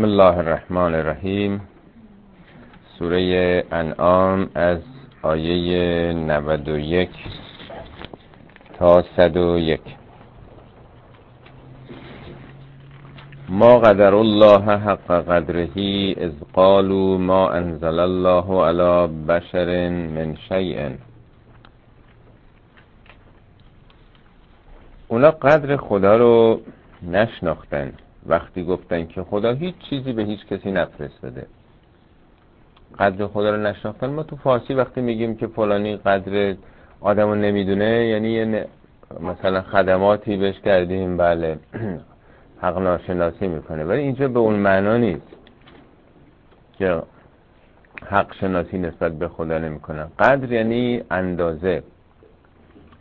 بسم الله الرحمن الرحیم. سوره انعام از آیه 91 تا 101 ما قدر الله حق قدره از قالوا ما انزل الله على بشر من شیء. اونا قدر خدا رو نشناختن. وقتی گفتن که خدا هیچ چیزی به هیچ کسی نفرستاده قدر خدا رو نشناختن. ما تو فارسی وقتی میگیم که فلانی قدر آدمو نمی‌دونه یعنی یه مثلا خدماتی بهش کردیم بله حق ناشناسی می‌کنه. ولی اینجا به اون معنا نیست که حق شناسی نسبت به خدا نمی‌کنن. قدر یعنی اندازه.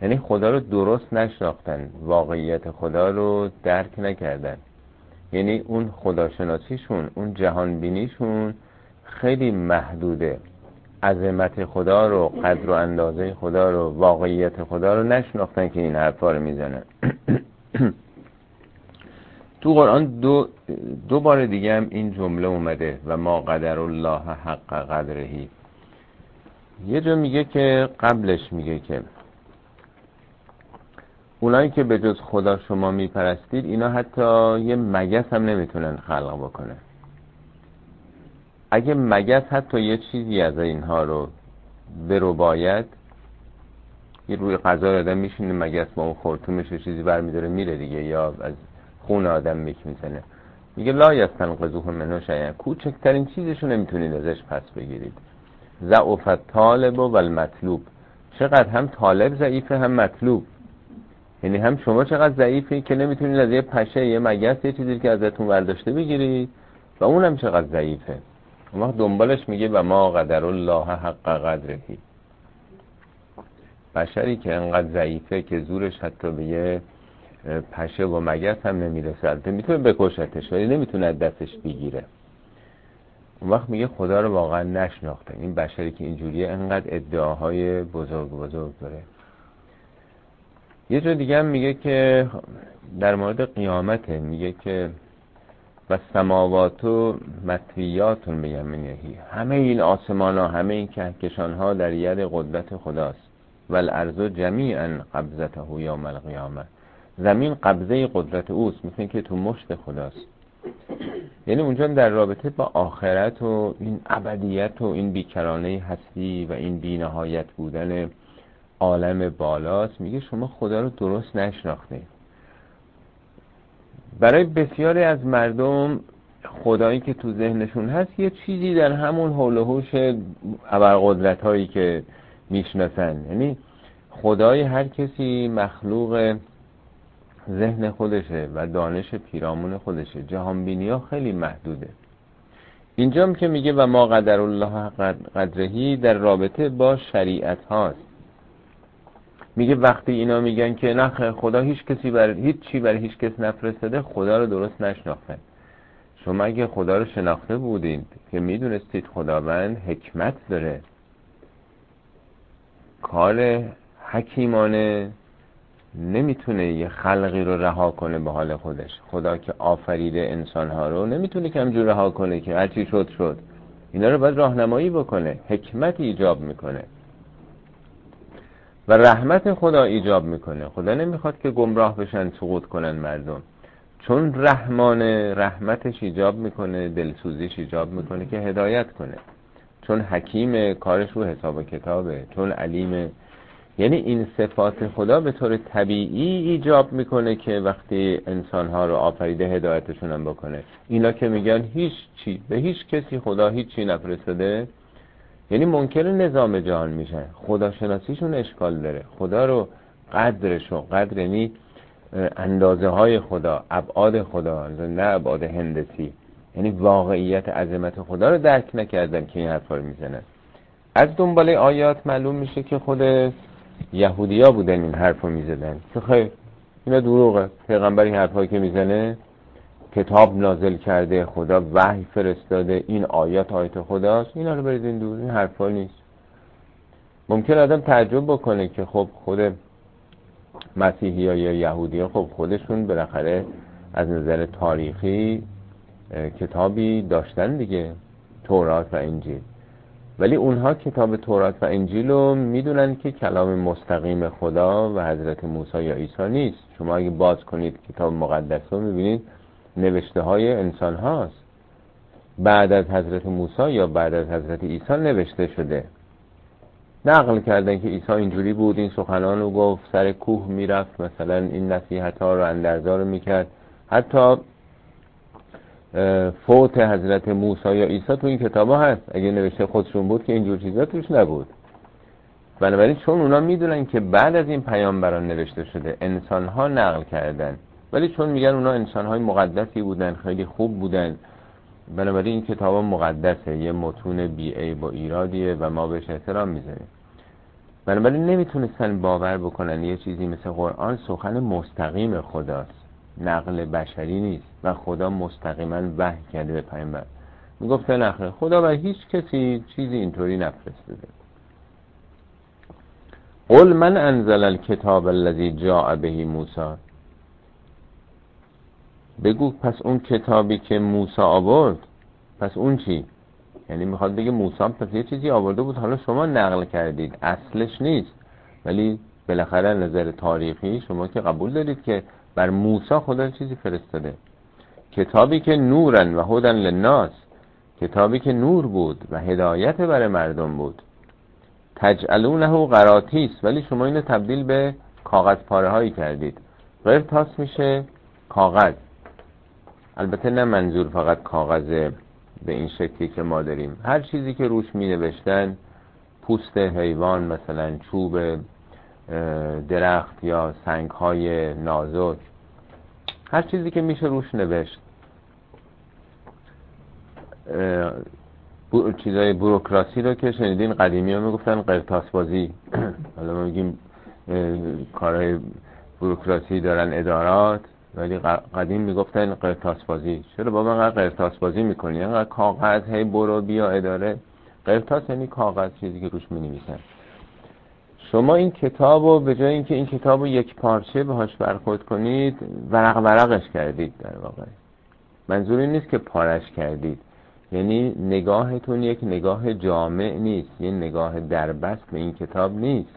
یعنی خدا رو درست نشناختن. واقعیت خدا رو درک نکردن. یعنی اون خداشناسیشون اون جهانبینیشون خیلی محدوده. عظمت خدا رو قدر و اندازه خدا رو واقعیت خدا رو نشناختن که این حرفا رو می‌زنن. تو قرآن دو, دو بار دیگه هم این جمله اومده و ما قدر الله حق قدرهی. یه جا میگه که قبلش میگه که اونایی که به جز خدا شما میپرستید اینا حتی یه مگس هم نمی‌تونن خلق بکنه اگه مگس حتی یه چیزی از اینها رو برو باید یه روی غذا آدم میشینه مگس با اون خورتومش چیزی برمیداره میره دیگه یا از خون آدم میک می‌زنه. میگه لا یستن قضوه منو شاید کوچکترین چیزشو نمی‌تونید ازش پس بگیرید. ضعفت طالب و المطلوب چقدر هم طالب ضعیفه هم مطلوب. یعنی هم شما چقدر ضعیفی که نمی‌تونید از یه پشه یه مگس یه چیزی که ازتون برداشته بگیرید و اونم چقدر ضعیفه. اون وقت دنبالش میگه و ما قدر الله حق قدرهی بشری که انقدر ضعیفه که زورش حتی به یه پشه و مگس هم نمی‌رسه. البته می‌تونه بکشتش ولی نمی‌تونه دستش بگیره. اون وقت میگه خدا رو واقعا نشناخته. این بشری که اینجوریه انقدر ادعاهای بزرگ بزرگ داره. یه جا دیگه هم میگه که در مورد قیامته میگه که و سماوات و مطویاتون بیمینهی همه این آسمان ها همه این کهکشان ها در ید قدرت خداست. و الارض جمیعا قبضته یوم القیامه. زمین قبضه قدرت اوست مثل که تو مشت خداست. یعنی اونجا در رابطه با آخرت و این ابدیت و این بیکرانه هستی و این بینهایت بودن عالم بالاست میگه شما خدا رو درست نشناخته. برای بسیاری از مردم خدایی که تو ذهنشون هست یه چیزی در همون حول و حوش ابرقدرت هایی که می‌شناسن. یعنی خدای هر کسی مخلوق ذهن خودشه و دانش پیرامون خودشه. جهانبینی ها خیلی محدوده. اینجام که میگه و ما قدر الله قدرهی در رابطه با شریعت هاست. میگه وقتی اینا میگن که نه خدا هیچ کسی بر هیچ چی برای هیچ کس نفرستاده خدا رو درست نشناختن. شما اگه خدا رو شناخته بودید که می‌دونستید خداوند حکمت داره. کار حکیمانه نمی‌تونه یه خلقی رو رها کنه به حال خودش. خدا که آفریده انسانها رو نمی‌تونه که رها کنه که هرچی شد شد. اینا رو باید راهنمایی بکنه حکمت ایجاب می‌کنه. و رحمت خدا ایجاب می‌کنه. خدا نمی‌خواد که گمراه بشن سقوط کنن مردم. چون رحمان رحمتش ایجاب می‌کنه دلسوزیش ایجاب می‌کنه که هدایت کنه. چون حکیم کارش رو حساب و کتابه. چون علیم یعنی این صفات خدا به طور طبیعی ایجاب می‌کنه که وقتی انسانها رو آفریده هدایتشون هم بکنه. اینا که میگن هیچ چی به هیچ کسی خدا هیچ چی نفرستاده. یعنی منکر نظام جهان میشن. خداشناسیشون اشکال داره. خدا رو قدرش و قدر یعنی اندازه های خدا ابعاد خدا نه ابعاد هندسی. یعنی واقعیت عظمت خدا رو درک نکردن که این حرفا رو می‌زنن. از دنبال آیات معلوم میشه که خود یهودیا بودن این حرف رو می‌زدن. که خیلی اینا دروغه. پیغمبر این حرفایی که می‌زنه کتاب نازل کرده خدا وحی فرستاده این آیات آیت خداست. اینا رو بریزین دور این حرفا نیست. ممکن آدم تعجب بکنه که خب خود مسیحی یا یهودی خب خودشون بالاخره از نظر تاریخی کتابی داشتن دیگه تورات و انجیل. ولی اونها کتاب تورات و انجیل رو می‌دونن که کلام مستقیم خدا و حضرت موسی یا عیسی نیست. شما اگه باز کنید کتاب مقدس رو می‌بینید نوشته های انسان هاست. بعد از حضرت موسی یا بعد از حضرت عیسی نوشته شده. نقل کردن که عیسی اینجوری بود این سخنان رو گفت سر کوه می‌رفت مثلا این نصیحت ها رو اندرزار می‌کرد. حتی فوت حضرت موسی یا عیسی تو این کتاب هست. اگه نوشته خودشون بود که اینجور چیزا توش نبود. بنابراین چون اونا می‌دونن که بعد از این پیامبران نوشته شده انسان ها نقل کردن. ولی چون میگن اونا انسان های مقدسی بودن خیلی خوب بودن بنابراین این کتاب مقدسه یه متون بی ای با ایرادیه و ما بهش احترام می‌ذاریم. بنابراین نمی‌تونستن باور بکنن یه چیزی مثل قرآن سخن مستقیم خداست نقل بشری نیست و خدا مستقیما وحی کرده به پیامبر. می‌گفتن نخه خدا و هیچ کسی چیزی اینطوری نفرستاده. قل من انزل الکتاب الذی جاء به موسی. بگو پس اون کتابی که موسی آورد پس اون چی؟ یعنی می‌خواد بگه موسی پس یه چیزی آورده بود حالا شما نقل کردید اصلش نیست. ولی بالاخره نظر تاریخی شما که قبول دارید که بر موسی خدا چیزی فرستاده. کتابی که نورن و هدن للناس کتابی که نور بود و هدایت برای مردم بود. تجعلونه قراتیس ولی شما اینو تبدیل به کاغذ پاره هایی کردید. قرتاس میشه کاغذ. البته نه منظور فقط کاغذ به این شکلی که ما داریم. هر چیزی که روش می نوشتن پوست حیوان مثلا چوب درخت یا سنگ های نازک هر چیزی که میشه روش نوشت. چیزای بروکراسی رو که شنیدین قدیمی ها می‌گفتن قرتاس بازی. حالا ما میگیم کارهای بروکراسی دارن ادارات. ولی قدیم می‌گفتن قرتاس بازی چرا بابا انقدر قرتاس بازی می‌کنی؟ انقدر کاغذ هی برو بیا اداره. قرتاس یعنی کاغذ چیزی که روش می شما این کتاب رو به جای اینکه این کتاب رو یک پارچه بهاش برخورد کنید ورق ورقش کردید در واقع. منظور این نیست که پارش کردید. یعنی نگاهتون یک نگاه جامع نیست یه نگاه دربست به این کتاب نیست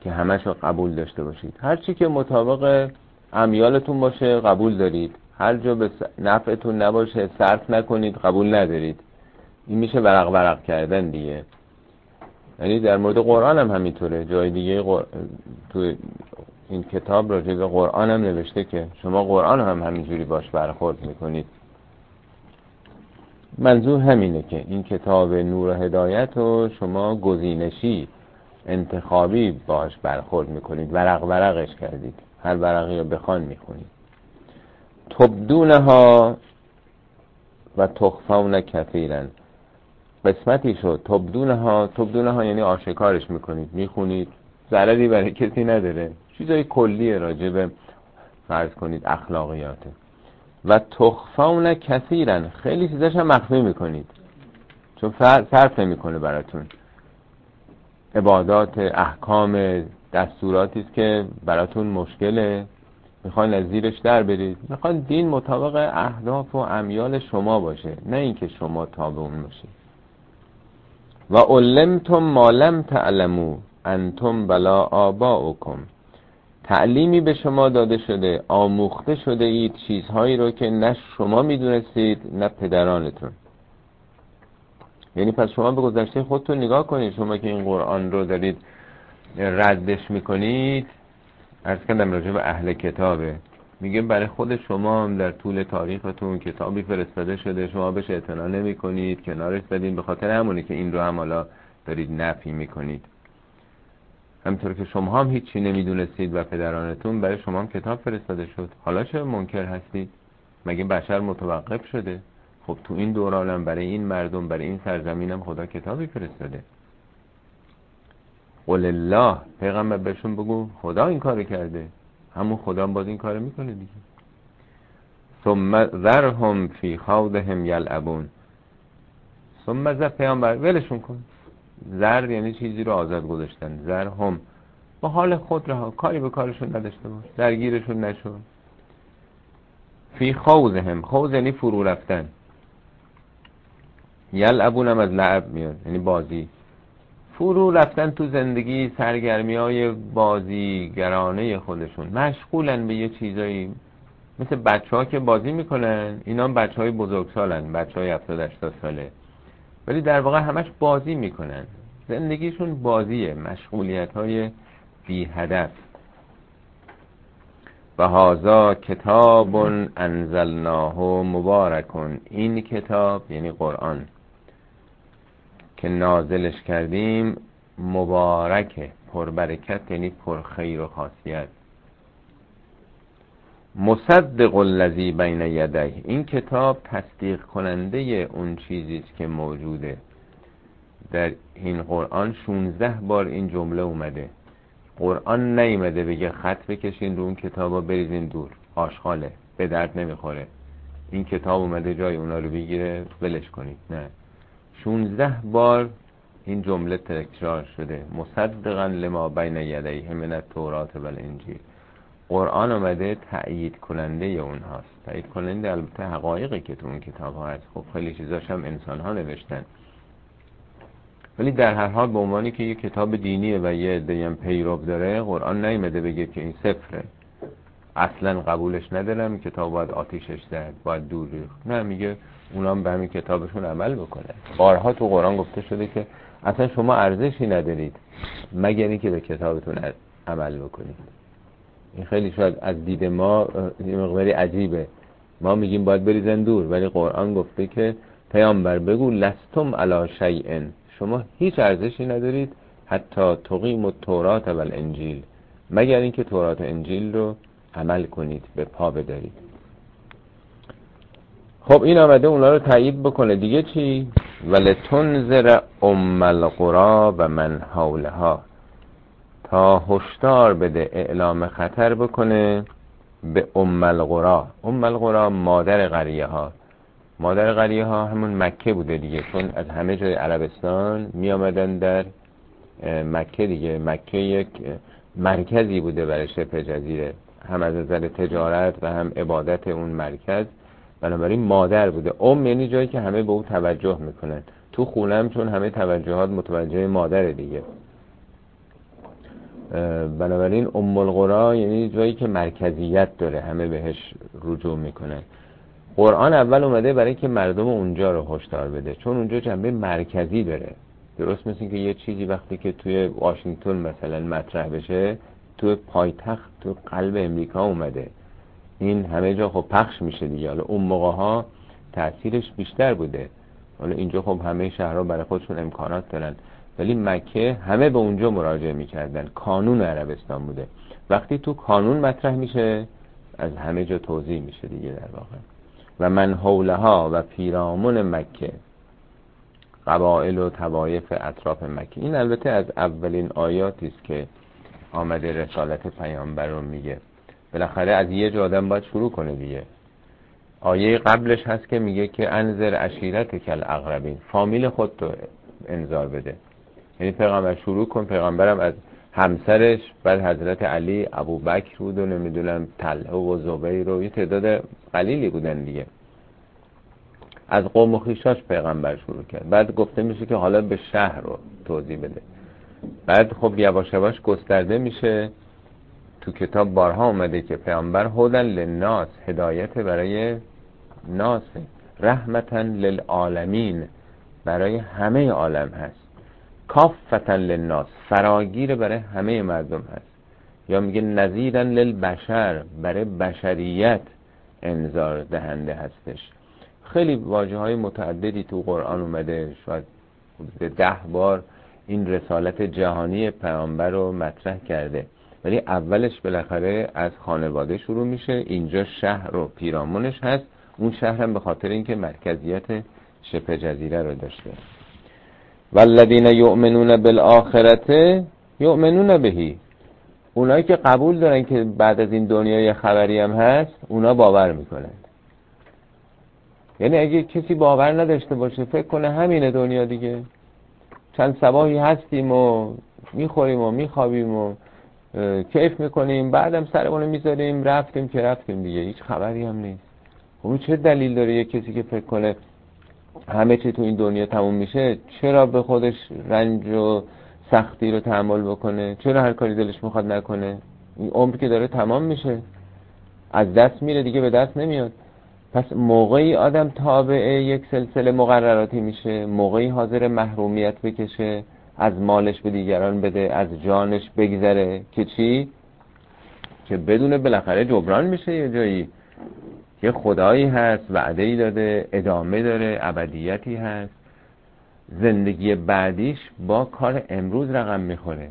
که همش رو قبول داشته باشید. هرچی که مطابق امیالتون باشه قبول دارید. هر جا به نفعتون نباشه صرف نکنید قبول ندارید. این میشه ورق ورق کردن دیگه. یعنی در مورد قرآن هم همینطوره. جای دیگه تو این کتاب راجع به قرآن هم نوشته که شما قرآن هم همینجوری باش برخورد می‌کنید. منظور همینه که این کتاب نور و هدایت رو شما گزینشی انتخابی باش برخورد می‌کنید. ورق ورقش کردید. هر ورقی رو بخوان می‌خونید تبدونها و تخفون کثیرن. قسمتی شد. تبدونها تبدونها یعنی آشکارش می‌کنید می‌خونید. ضرری برای کسی نداره. چیزای کلیه راجع به فرض کنید اخلاقیاته و تخفون کثیرن. خیلی چیزاش هم مخفی می‌کنید. چون صرف نمی‌کنه براتون. عبادات احکام دستوراتی است که براتون مشکله. می‌خواین از زیرش در برید. می‌خواین دین مطابق اهداف و امیال شما باشه نه اینکه شما تابع اون باشید. و علمتم ما لم تعلمو انتم بلا آباؤکم. تعلیمی به شما داده شده آموخته شده اید چیزهایی رو که نه شما می‌دونستید نه پدرانتون. یعنی پس شما به گذشته خودتون نگاه کنید شما که این قرآن رو دارید ردش می‌کنید؟ ارز کردم راجع به اهل کتابه. میگه برای خود شما هم در طول تاریختون کتابی فرستاده شده شما بهش اعتنا نمی کنید کنارش بدین به خاطر همونی که این رو هم حالا دارید نفی می‌کنید. همینطور که شما هم هیچی نمی‌دونستید و پدرانتون برای شما هم کتاب فرستاده شد. حالا چه منکر هستید؟ مگه بشر متوقف شده؟ خب تو این دورانم برای این مردم برای این سرزمینم خدا کتابی فرستاده. قل الله پیغمبر بهشون بگو خدا این کار کرده. همون خدا هم باز این کار می‌کنه دیگه. ثم ذرهم فی خوضهم یلعبون. ثم ذر پیامبر ولشون کن. زر یعنی چیزی رو آزاد گذاشتن. ذرهم. با حال خود رها کاری به کارشون نداشته باش. درگیرشون نشون. فی خوضهم. خوض یعنی فرو رفتن. یلعبون هم از لعب میاد یعنی بازی. فرو رفتن تو زندگی سرگرمی های بازیگرانه خودشون. مشغولن به یه چیزایی. مثل بچه ها که بازی می‌کنن اینا بچه های بزرگسالن بچه های 70 80 ساله. ولی در واقع همش بازی می‌کنن. زندگیشون بازیه مشغولیت های بی هدف و هازا کتاب انزلناه مبارکن این کتاب یعنی قرآن. که نازلش کردیم مبارکه پربرکت یعنی پرخیر و خاصیت. مصدق الذی بین یدیه. این کتاب تصدیق کننده اون چیزی که موجوده. در این قرآن 16 بار این جمله اومده. قرآن نیمده بگه خط بکشین رو اون کتاب رو بریزین دور. آشغاله. به درد نمی‌خوره. این کتاب اومده جای اونا رو بگیره ولش کنید. نه. 16 بار این جمله تکرار شده. مصدقا لما بین یدیه من التورات و الانجیل. قرآن آمده تأیید کننده اونهاست تأیید کننده البته حقایقی که تو اون کتاب ها هست. خب خیلی چیزاش هم انسان ها نوشتن. ولی در هر حال به عنوانی که یه کتاب دینیه و یه عده پیرو داره قرآن نیمده بگه که این صفره. اصلا قبولش ندارم. کتاب باید آتیشش زد باید دور ریخت. نه میگه اونا به همین کتابشون عمل بکنه. بارها تو قرآن گفته شده که اصلا شما ارزشی ندارید مگر اینکه به کتابتون عمل بکنید. این خیلی شاید از دید ما مقداری عجیبه. ما میگیم باید بریزن دور ولی قرآن گفته که پیامبر بگو لستم علا شیئن شما هیچ ارزشی ندارید حتی تقیم و تورات و انجیل مگر اینکه تورات و انجیل رو عمل کنید به پا بدارید. خب این آمده اونا رو تایید بکنه. دیگه چی؟ ولتنذر ام القرا و من حولها. تا هشدار بده اعلام خطر بکنه به ام القرا. ام القرا مادر قریه ها مادر قریه ها همون مکه بوده دیگه چون از همه جای عربستان می آمدن در مکه دیگه. مکه یک مرکزی بوده برای شبه جزیره. هم از نظر تجارت و هم عبادت اون مرکز. بنابراین مادر بوده. ام یعنی جایی که همه به او توجه می‌کنن. تو خونم چون همه توجهات متوجه مادر دیگه. بنابراین ام القرا یعنی جایی که مرکزیت داره. همه بهش رجوع می‌کنن. قرآن اول اومده برای که مردم اونجا رو هشدار بده. چون اونجا جنبه مرکزی داره. درست مثل که یه چیزی وقتی که توی واشنگتن مثلا مطرح بشه توی پایتخت تو قلب امریکا اومده. این همه جا خب پخش میشه دیگه. حالا اون موقع ها تاثیرش بیشتر بوده. حالا اینجا خب همه شهرها برای خودشون امکانات دارن. ولی مکه همه به اونجا مراجعه می‌کردن. کانون عربستان بوده. وقتی تو کانون مطرح میشه از همه جا توضیح میشه دیگه در واقع. و من حولها و پیرامون مکه قبائل و توایف اطراف مکه. این البته از اولین آیاتی است که آمده رسالت پیامبر رو میگه. بالاخره از یه جا آدم باید شروع کنه دیگه. آیه قبلش هست که میگه که انذر عشیرت کل اقربین فامیل خود رو انذار بده. یعنی پیغمبر شروع کن پیغمبرم از همسرش بعد حضرت علی ابو بکر بود و نمی‌دونم طلحه و زبیر و یه تعداد قلیلی بودن دیگه. از قوم و خیشاش پیغمبر شروع کرد. بعد گفته میشه که حالا به شهر رو توضیح بده. بعد خب یواش یواش گسترده میشه. تو کتاب بارها اومده که پیامبر هدن للناس هدایت برای ناس رحمتا للعالمین برای همه عالم هست. کافتا للناس فراگیر برای همه مردم هست. یا میگه نظیرا للبشر برای بشریت انذار دهنده هستش. خیلی واجه های متعددی تو قرآن اومده. شاید ده بار این رسالت جهانی پیامبر رو مطرح کرده. ولی اولش بالاخره از خانواده شروع میشه. اینجا شهر و پیرامونش هست. اون شهر هم به خاطر اینکه مرکزیت شبه جزیره رو داشته. والذین یؤمنون بالآخرته یؤمنون بهی. اونایی که قبول دارن که بعد از این دنیای خبری هم هست اونا باور می‌کنن. یعنی اگه کسی باور نداشته باشه فکر کنه همینه دنیا دیگه. چند سباهی هستیم و می‌خوریم و میخوابیم و کیف می‌کنیم بعدم سرمون می‌ذاریم رفتیم که رفتیم دیگه. هیچ خبری هم نیست. خب چه دلیل داره یه کسی که فکر کنه همه چی تو این دنیا تموم میشه؟ چرا به خودش رنج و سختی رو تحمل بکنه؟ چرا هر کاری دلش می‌خواد نکنه؟ این عمر که داره تمام میشه. از دست میره دیگه به دست نمیاد. پس موقعی آدم تابع یک سلسله مقرراتی میشه موقعی حاضر محرومیت بکشه. از مالش به دیگران بده از جانش بگذره. که چی؟ که بدون بالاخره جبران میشه یه جایی. یه خدایی هست وعده ای داده ادامه داره ابدیتی هست. زندگی بعدیش با کار امروز رقم می‌خوره.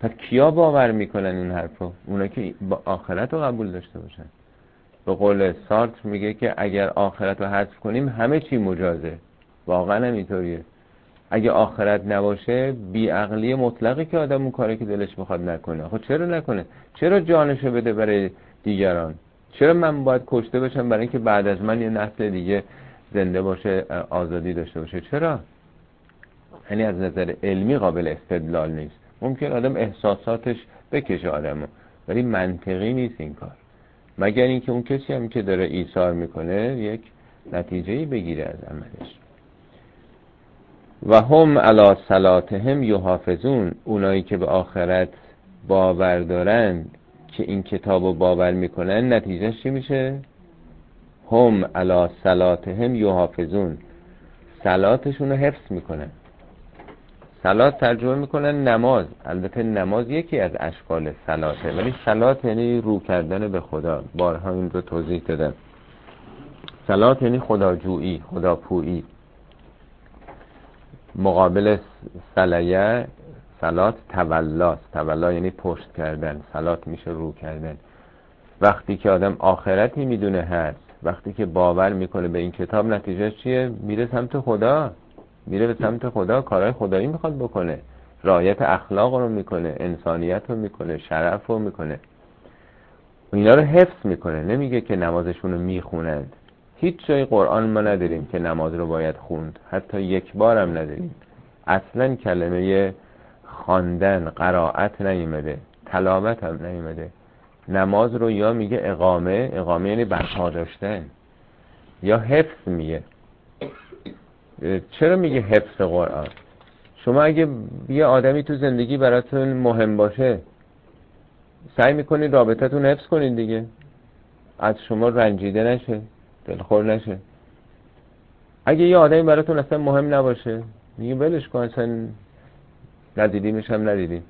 پس کیا باور می‌کنن اون حرفو؟ اونا که با آخرت رو قبول داشته باشن. به قول سارت میگه که اگر آخرت رو حذف کنیم همه چی مجازه. واقعا هم اینطوریه. اگه آخرت نباشه بیعقلی مطلقی که آدم اون کاری که دلش می‌خواد نکنه. خب چرا نکنه؟ چرا جانشو بده برای دیگران؟ چرا من باید کشته بشم برای اینکه بعد از من یه نسل دیگه زنده باشه آزادی داشته باشه؟ چرا؟ یعنی از نظر علمی قابل استدلال نیست. ممکن آدم احساساتش بکشه آدمو ولی منطقی نیست این کار. مگر اینکه اون کسی هم که داره ایثار می‌کنه یک نتیجه بگیره از عملش. و هم علا صلاتهم یحافظون. اونایی که به آخرت باور دارن که این کتاب رو باور می‌کنن نتیجه چی میشه؟ هم علا صلاتهم یحافظون. صلاتشون رو حفظ می‌کنن. سلات ترجمه می‌کنن نماز. البته نماز یکی از اشکال سلاته ولی سلات یعنی رو کردن به خدا. بارها این رو توضیح دادم. سلات یعنی خداجویی خداپویی. مقابل سلیه سلات تولاست. تولا یعنی پشت کردن سلات میشه رو کردن. وقتی که آدم آخرتی می‌دونه هست وقتی که باور می‌کنه به این کتاب نتیجه چیه میره سمت خدا. میره به سمت خدا کارهای خدایی می‌خواد بکنه. رایت اخلاق رو می‌کنه انسانیت رو می‌کنه شرف رو می‌کنه. اینا رو حفظ می‌کنه. نمیگه که نمازشون رو می‌خونند. هیچ جای قرآن ما نداریم که نماز رو باید خوند. حتی یک بار هم نداریم. اصلا کلمه خواندن قرائت نیمده تلاوت هم نیمده نماز رو یا میگه اقامه اقامه یعنی برپا داشتن. یا حفظ میگه. چرا میگه حفظ قرآن؟ شما اگه یه آدمی تو زندگی براتون مهم باشه سعی می‌کنید رابطتون حفظ کنید دیگه. از شما رنجیده نشه. دلخور نشه. اگه یه آدمی براتون اصلا مهم نباشه میگه ولش کن اصلا ندیدیمش هم ندیدیم.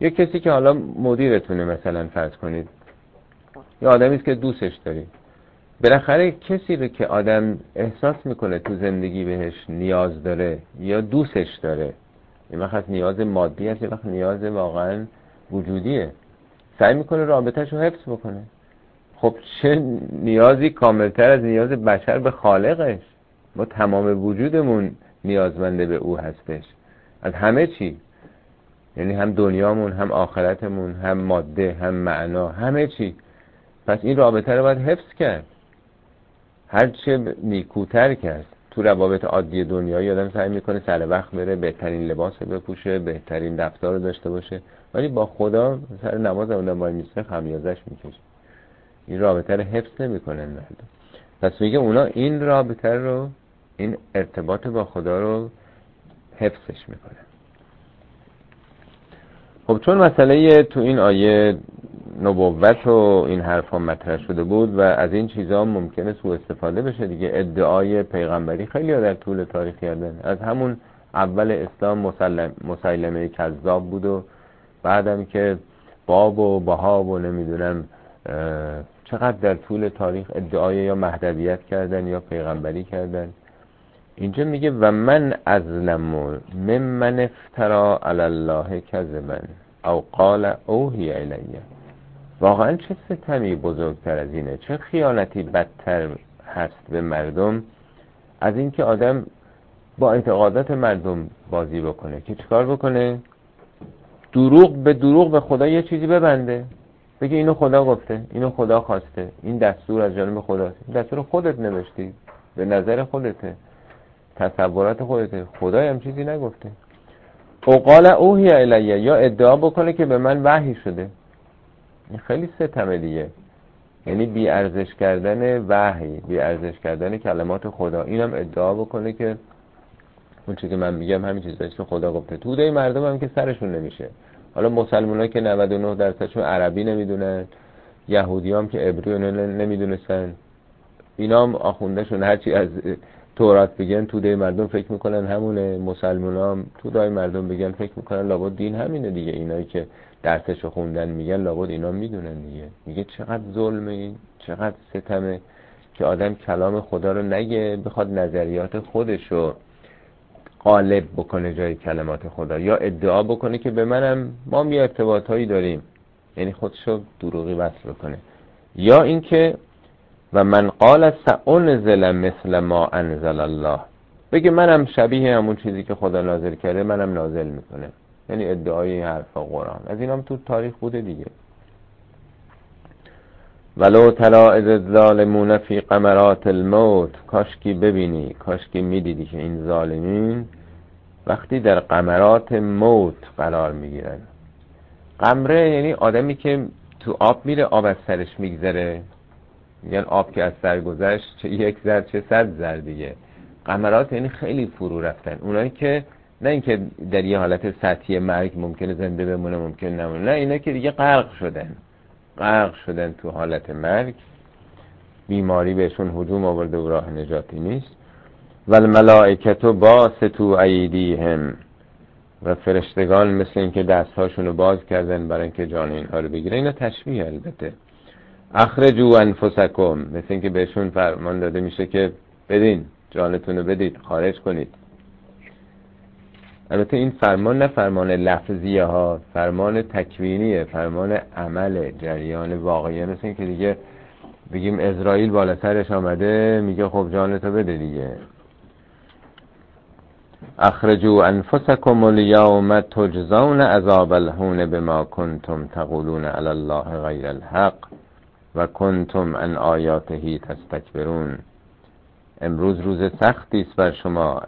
یه کسی که حالا مدیرتونه مثلا فرض کنید. یه آدمی که دوستش دارید بالاخره کسی رو که آدم احساس می‌کنه تو زندگی بهش نیاز داره یا دوستش داره این وقت نیاز مادی هست وقت نیاز واقعا وجودیه. سعی می‌کنه رابطهش رو حفظ بکنه. خب چه نیازی کاملتر از نیاز بشر به خالقش؟ ما تمام وجودمون نیازمنده به او هستش. از همه چی. یعنی هم دنیامون هم آخرتمون هم ماده هم معنا همه چی. پس این رابطه رو باید حفظ کرد. هرچه نیکوتر کرد. تو روابط عادی دنیایی آدم سعی می‌کنه سر وقت بره بهترین لباس بپوشه بهترین رفتار رو داشته باشه. ولی با خدا سر نماز اون وای میسته خمیازش می‌کشه. این رابطه رو حفظ نمی‌کنن مردم پس میگه اونا این رابطه رو این ارتباط با خدا رو حفظش می‌کنن خب چون مسئله تو این آیه نبوت و این حرفا مطرح شده بود و از این چیزها ممکنه سوء استفاده بشه دیگه ادعای پیغمبری خیلی در طول تاریخ کردن. از همون اول اسلام مسلم مسلمه کذاب بود و بعدم که باب و بهاب و نمی‌دونم چقدر در طول تاریخ ادعای یا مهدویت کردن یا پیغمبری کردن. اینجا میگه و من ازلم ممن افترا علی الله کذبا او قال اوهی الیه واقعا چه ستمی بزرگتر از اینه؟ چه خیانتی بدتر هست به مردم از اینکه آدم با اعتقادات مردم بازی بکنه. که چیکار بکنه؟ دروغ به دروغ به خدا یه چیزی ببنده. بگه اینو خدا گفته اینو خدا خواسته. این دستور از جانب خداست. این دستور خودت نوشتی. به نظر خودته. تصورات خودته. خدای هم چیزی نگفته. او قال اوهی الیه. یا ادعا بکنه که به من وحی شده. این خیلی ستمه دیگه یعنی بی ارزش کردن وحی بی ارزش کردن کلمات خدا. اینم ادعا بکنه که اون چیزی که من میگم همین چیزایی که خدا گفته. توده مردم هم که سرشون نمیشه. حالا مسلمان که 99 درصدشون عربی نمی‌دونن یهودی هم که عبری نمی‌دونستن. اینا هم آخوندهشون هرچی از تورات بگن توده مردم فکر می‌کنن همونه. مسلمان هم توده مردم بگن فکر می‌کنن لابد دین همینه دیگه. اینایی که درسشو خوندن میگن لابد اینا می‌دونن دیگه. میگه چقدر ظلمه چقدر ستمه که آدم کلام خدا رو نگه بخواد نظریات خودشو قالب بکنه جای کلمات خدا. یا ادعا بکنه که به منم ما می ارتباط هایی داریم. یعنی خودشو دروغی وصل بکنه. یا اینکه و من قال سأنزل مثل ما انزل الله. بگه منم شبیه همون چیزی که خدا نازل کرده منم نازل می‌کنه. یعنی ادعای حرف قرآن. از این هم تو تاریخ بوده دیگه. ولو تلا از الظالمون فی قمرات الموت کاشکی ببینی کاشکی می‌دیدی که این ظالمین وقتی در قمرات موت قرار می‌گیرن. قمره یعنی آدمی که تو آب میره آب از سرش میگذره. میگن آب که از سر گذشت چه یک زر چه صد زر دیگه. قمرات یعنی خیلی فرو رفتن. اونایی که نه اینکه در یه حالت سطحی مرگ ممکنه زنده بمونه ممکن نمونه نه اینا که دیگه غرق شدن. غرق شدن تو حالت مرگ. بیماری بهشون حجوم آورده و راه نجاتی نیست. و الملائکتو باستو هم و فرشتگان مثل اینکه دستهاشون رو باز کردن برای اینکه جان اینها رو بگیره اینا تشبیه البته. اخرجو انفسکم. مثل اینکه بهشون فرمان داده میشه که بدین جانتون رو بدید خارج کنید. البته این فرمان نه فرمان لفظیه ها فرمان تکوینیه فرمان عمل جریان واقعی. مثل این که دیگه بگیم اسرائیل بالا سرش آمده میگه خب جانتو بده دیگه. اخرجو انفسکم الیوم تجزون عذاب الهون بما کنتم تقولون علی الله غیر الحق و کنتم ان آیاته تستکبرون. امروز روز سختی است بر شما.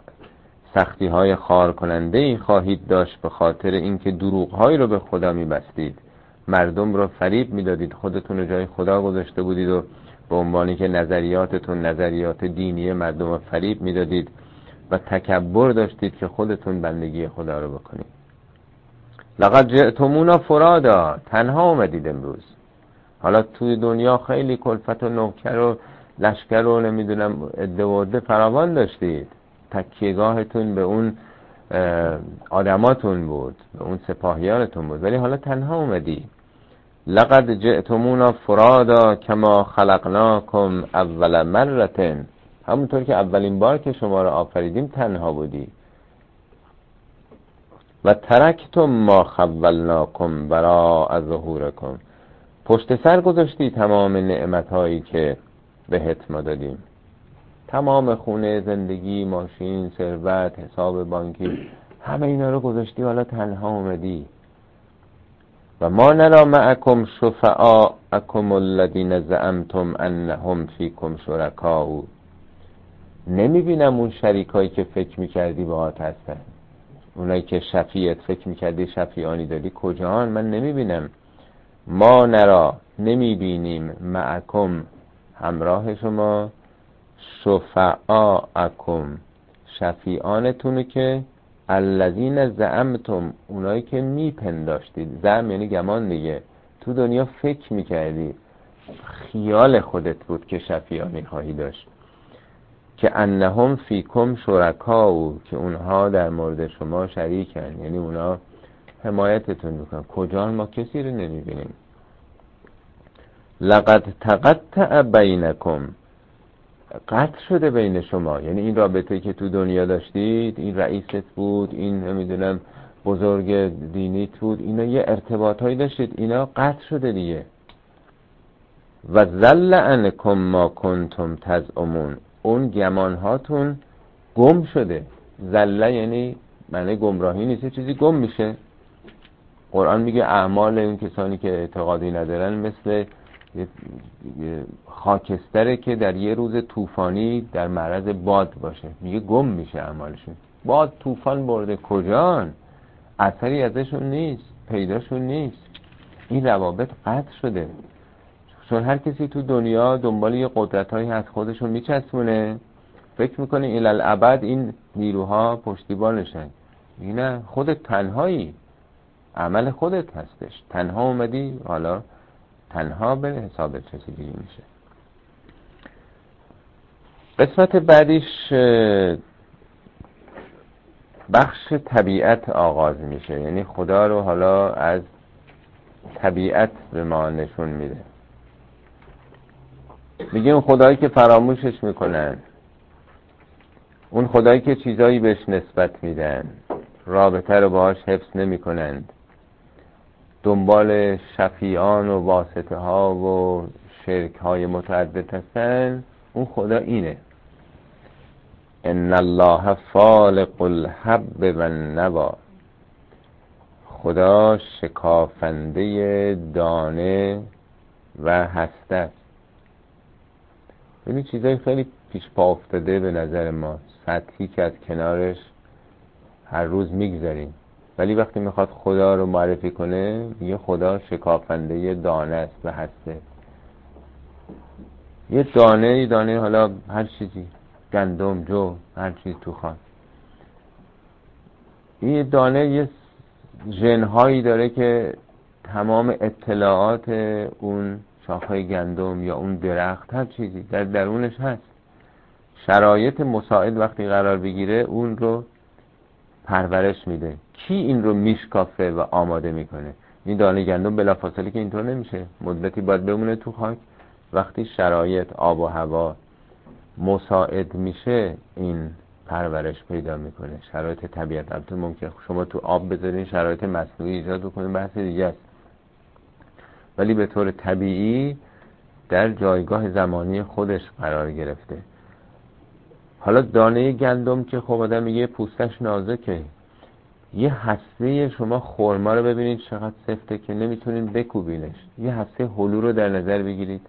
سختی های خار کننده ای خواهید داشت به خاطر اینکه دروغ های رو به خدا میبستید. مردم رو فریب می‌دادید خودتون رو جای خدا گذاشته بودید و به عنوانی که نظریاتتون نظریات دینی مردم رو فریب می‌دادید و تکبر داشتید که خودتون بندگی خدا رو بکنید. لقد جئتمونا فرادا تنها اومدید امروز. حالا توی دنیا خیلی کلفت و نوکر و لشکر و نمی‌دونم ادوارده فراوان داشتید. تکیهگاهتون به اون آدماتون بود به اون سپاهیانتون بود. ولی حالا تنها اومدی. لقد جئتمونا فرادا کما خلقناکم اول مرتن. همونطور که اولین بار که شما رو آفریدیم تنها بودی. و ترکتم ما خولناکم برا ظهورکم. پشت سر گذاشتی تمام نعمت هایی که بهت ما دادیم. تمام خونه زندگی ماشین ثروت حساب بانکی همه اینا رو گذاشتی حالا تنها اومدی. و ما نرا معکم شفعاءکم الذین زعمتم انهم فیکم شرکاء نمی‌بینم اون شریکایی که فکر می‌کردی باهات هستن. اونایی که شفیعت فکر می‌کردی شفیعانی دادی کجان؟ من نمی‌بینم. ما نرا نمی‌بینیم معکم همراه شما. شفعاءکم. شفیعانتونو که الذین زعمتم اونایی که میپنداشتید. زعم یعنی گمان دیگه. تو دنیا فکر می‌کردی. خیال خودت بود که شفیعانی خواهی داشت. که انهم فیکم شرکاو که اونها در مورد شما شریکن. یعنی اونها حمایتتون می‌کنن. کجا ما کسی رو نمی‌بینیم. لقد تقطع بینکم. قطع شده بین شما. یعنی این رابطه که تو دنیا داشتید این رئیست بود این نمی‌دونم بزرگ دینیت بود اینا یه ارتباط هایی داشتید. اینا قطع شده دیگه. و زل انکم ما کنتم تزعمون. اون گمان هاتون گم شده. زله یعنی معنی گمراهی نیست. چیزی گم میشه. قرآن میگه اعمال این کسانی که اعتقادی ندارن مثل خاکستره که در یه روز طوفانی در معرض باد باشه. میگه گم میشه اعمالشون باد طوفان برده. کجان؟ اثری ازشون نیست. پیداشون نیست. این روابط قطع شده. چون هر کسی تو دنیا دنبال یه قدرت هایی از خودشون میچسبونه. فکر می‌کنه الالعبد این نیروها پشتیبانشن. نه خودت تنهایی. عمل خودت هستش. تنها اومدی حالا تنها به حساب رسیدگی میشه. قسمت بعدیش بخش طبیعت آغاز میشه. یعنی خدا رو حالا از طبیعت به ما نشون میده. میگه اون خدایی که فراموشش می‌کنن اون خدایی که چیزایی بهش نسبت میدن رابطه رو باهاش حفظ نمی‌کنند. دنبال شفیان و واسطه ها و شرک های متعدد هستن اون خدا اینه. ان الله فالق الحب و نوا خدا شکافنده دانه و هسته ببین چیزای خیلی پیش پا افتاده به نظر ما. سطحی که از کنارش هر روز می‌گذاریم ولی وقتی می‌خواد خدا رو معرفی کنه میگه خدا شکافنده دانه است و هسته. یه دانه دانه حالا هر چیزی گندم جو هر چیز تو خان این دانه یه جنهایی داره که تمام اطلاعات اون شاخهای گندم یا اون درخت هر چیزی در درونش هست. شرایط مساعد وقتی قرار بگیره اون رو پرورش میده. کی این رو میشکافه و آماده می‌کنه؟ این دانه گندم بلافاصله که اینطور نمیشه. مدتی باید بمونه تو خاک. وقتی شرایط آب و هوا مساعد میشه این پرورش پیدا می‌کنه. شرایط طبیعت. البته ممکن شما تو آب بذارین شرایط مصنوعی ایجاد بکنین بحث دیگه است. ولی به طور طبیعی در جایگاه زمانی خودش قرار گرفته. حالا دانه گندم که خب آدم میگه پوستش نازکه. یه هسته شما خورما رو ببینید چقدر سفته که نمی‌تونین بکوبینش. یه هسته هلو رو در نظر بگیرید.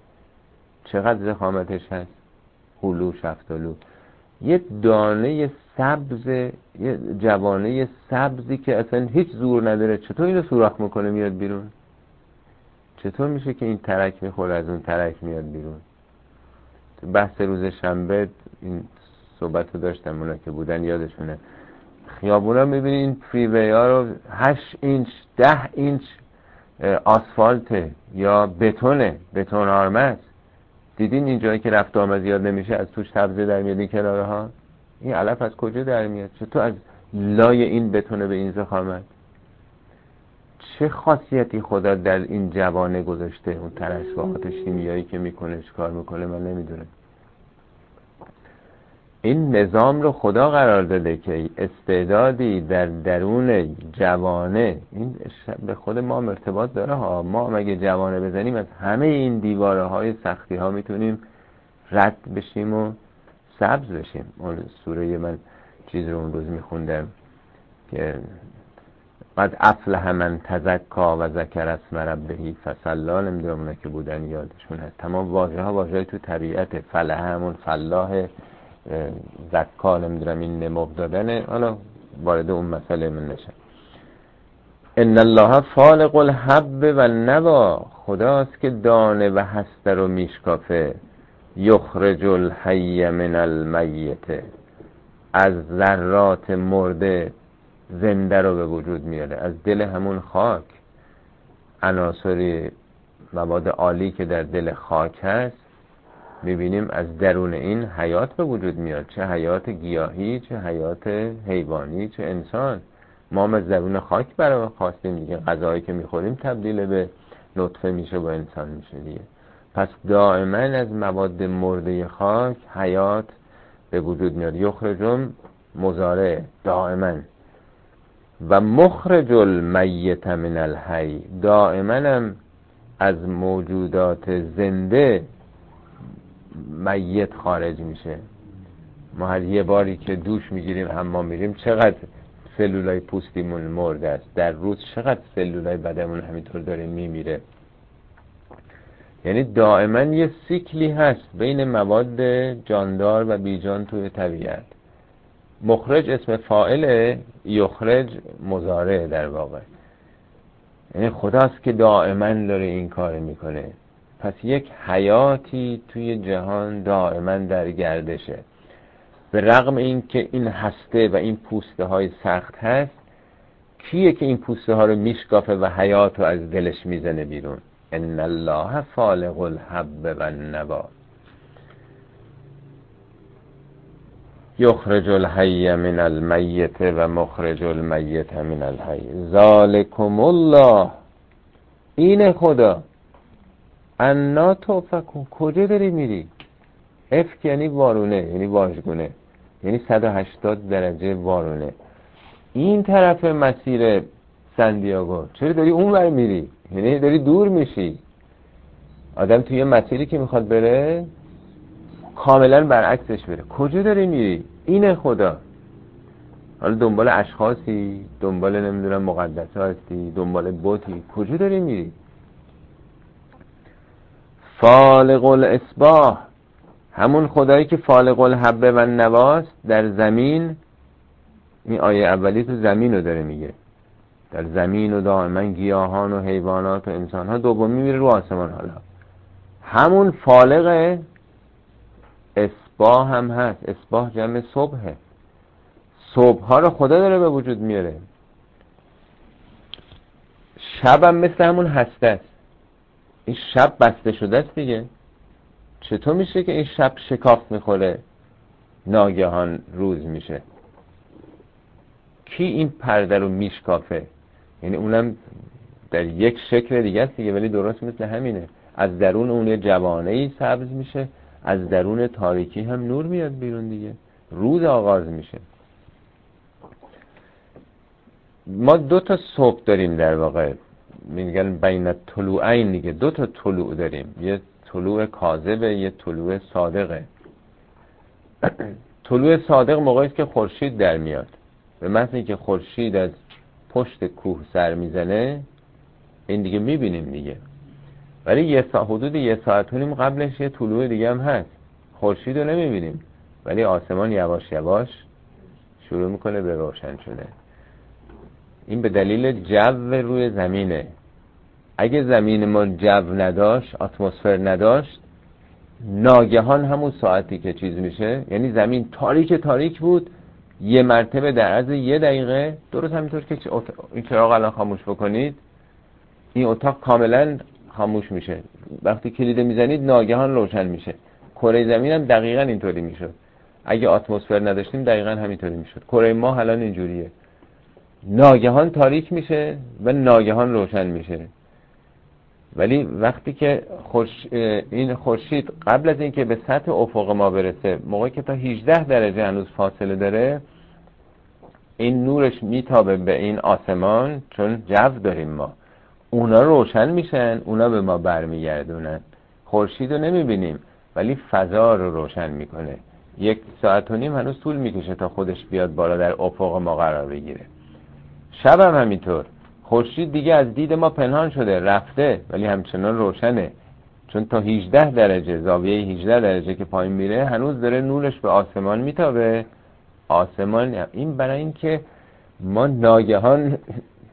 چقدر زخامتش هست. هلو شفتالو. یه دانه سبز یه جوانه سبزی که اصلا هیچ زور نداره. چطور اینو سوراخ می‌کنه میاد بیرون؟ چطور میشه که این ترک می‌خوره از اون ترک میاد بیرون؟ بحث روز شنبه این صحبت رو داشتم اونا که بودن یادشونه. خیابونا می‌بینی این فریوی ها رو 8 اینچ ده اینچ آسفالته یا بتونه بتون آرمه است دیدین این جایی که رفت آمد زیاد نمیشه از توش تبزه در میاد این کناره ها این علف از کجا در میاد؟ چطور از لای این بتونه به این زخامت چه خاصیتی خدا در این جوانه گذاشته اون ترشوهات شیمیایی که می‌کنه کار می‌کنه؟ من نمی‌دونم. این نظام رو خدا قرار داده که استعدادی در درون جوانه. این به خود ما مرتباط داره ها. ما مگه جوانه بزنیم؟ از همه این دیواره های سختی ها می‌تونیم رد بشیم و سبز بشیم. اون سوره من چیز رو اون روز میخوندم که قد افلح من تزکا و ذکر اسم ربهی فصلا. نمی‌دونم که بودن یادشون هست. تمام واژه ها واژه تو طبیعت. فلح همون فلاح زکا نمی‌دونم این نموب دادنه. حالا وارد اون مسئله من نشم. ان الله فالق الحب و نوا خداست که دانه و هسته رو میشکافه. یخرج الحی من المیت. از ذرات مرده زنده رو به وجود میاره. از دل همون خاک. عناصری مواد عالی که در دل خاک هست. می‌بینیم از درون این حیات به وجود میاد. چه حیات گیاهی چه حیات حیوانی چه انسان. ما از درون خاک برای خواستیم دیگه. غذایی که می‌خوریم تبدیل به نطفه میشه و انسان میشه دیگه. پس دائما از مواد مرده خاک حیات به وجود میاد. یخرجم مزارع دائما. و مخرج المیت من الحی دائما هم از موجودات زنده میت خارج میشه. ما هر یه باری که دوش می‌گیریم حمام میریم چقدر سلولای پوستیمون مرده است. در روز چقدر سلولای بدمون همینطور داره میمیره. یعنی دائما یه سیکلی هست بین مواد جاندار و بیجان توی طبیعت. مخرج اسم فائل یخرج مزاره در واقع. یعنی خداست که دائما داره این کار می‌کنه. پس یک حیاتی توی جهان دائما در گردشه. به رغم اینکه این هسته و این پوسته های سخت هست کیه که این پوسته ها رو میشکافه و حیات رو از دلش می‌زنه بیرون؟ ان الله فالق الحب و النوا یخرج الحی من المیت و مخرج المیت من الحی. ذالکم الله. این خدا. انا توفکون کجا داری میری؟ افک یعنی وارونه یعنی واژگونه. یعنی 180 درجه وارونه. این طرف مسیر سندیاگو چرا داری اون ور میری؟ یعنی داری دور میشی. آدم توی مسیری که می‌خواد بره کاملا برعکسش بره. کجا داری میری؟ این خدا. حالا دنبال اشخاصی دنبال نمی‌دونم مقدس هستی دنبال بوتی. کجا داری میری؟ فالق الاسباح همون خدایی که فالق الحبه و نواست در زمین این آیه اولی تو زمین رو داره میگه. در زمین و دائما گیاهان و حیوانات و انسان ها دومی میره رو آسمان حالا. همون فالق اسباه هم هست. اسباه جمع صبحه. صبح ها رو خدا داره به وجود میاره. شب هم مثل همون هسته است. این شب بسته شده است دیگه. چطور میشه که این شب شکاف می‌خوره؟ ناگهان روز میشه. کی این پرده رو میشکافه؟ یعنی اونم در یک شکل دیگه است دیگه ولی درست مثل همینه. از درون اون جوانه ای سبز میشه از درون تاریکی هم نور میاد بیرون دیگه. روز آغاز میشه. ما دو تا صبح داریم در واقع. میگن بین طلوعین دیگه. دو تا طلوع داریم. یه طلوع کاذبه یه طلوع صادقه. طلوع صادق موقعی که خورشید در میاد. به مثل که خورشید از پشت کوه سر می‌زنه این دیگه می‌بینیم دیگه. ولی یه سا حدود یه ساعت نیم قبلش یه طلوع دیگه هم هست. خورشید رو نمی‌بینیم. ولی آسمان یواش یواش شروع می‌کنه به روشن شده این به دلیل جو روی زمینه. اگه زمین ما جو نداشت اتمسفر نداشت ناگهان همون ساعتی که چیز میشه یعنی زمین تاریک تاریک بود یه مرتبه در عرض یه دقیقه درست همینطور که این چراغ الان خاموش بکنید این اتاق کاملا خاموش میشه. وقتی کلیده می‌زنید ناگهان روشن میشه. کره زمین هم دقیقا اینطوری می‌شد. اگه اتمسفر نداشتیم دقیقا همینطوری می‌شد. کره ما الان اینجوریه. ناگهان تاریک میشه و ناگهان روشن میشه. ولی وقتی که خوش این خورشید قبل از اینکه به سطح افق ما برسه موقعی که تا 18 درجه هنوز فاصله داره این نورش میتابه به این آسمان چون جو داریم ما. اونا روشن میشن اونا به ما برمیگردونن. خورشید رو نمی‌بینیم ولی فضا رو روشن می‌کنه. یک ساعت و نیم هنوز طول می‌کشه تا خودش بیاد بالا در افق ما قرار بگیره. شب هم همینطور. خورشید دیگه از دید ما پنهان شده رفته ولی همچنان روشنه. چون تا 18 درجه زاویه 18 درجه که پایین میره هنوز داره نورش به آسمان میتابه. آسمان این برای اینکه ما ناگهان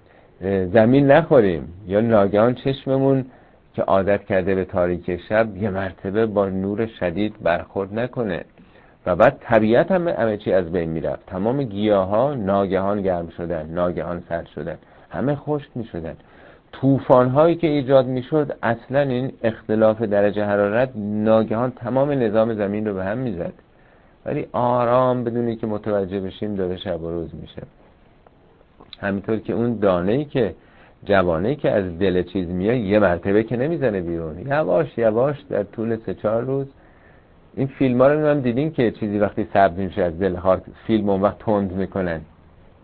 زمین نخوریم. یا ناگهان چشممون که عادت کرده به تاریک شب یه مرتبه با نور شدید برخورد نکنه. و بعد طبیعت هم همه چی از بین می‌رفت. تمام گیاه ها ناگهان گرم شدن ناگهان سرد شدن همه خشک می شدن توفان هایی که ایجاد می شد اصلا این اختلاف درجه حرارت ناگهان تمام نظام زمین رو به هم می‌زد. ولی آرام بدونی که متوجه بشیم داره شب و روز میشه. همینطور که اون دانه ای که جوانه که از دل چیز میاد یه مرتبه که نمی‌زنه بیرون. یواش یواش در طول سه چهار روز این فیلم ها رو هم دیدین که چیزی وقتی سبز میشه از دل ها فیلم اون وقت تند می‌کنن.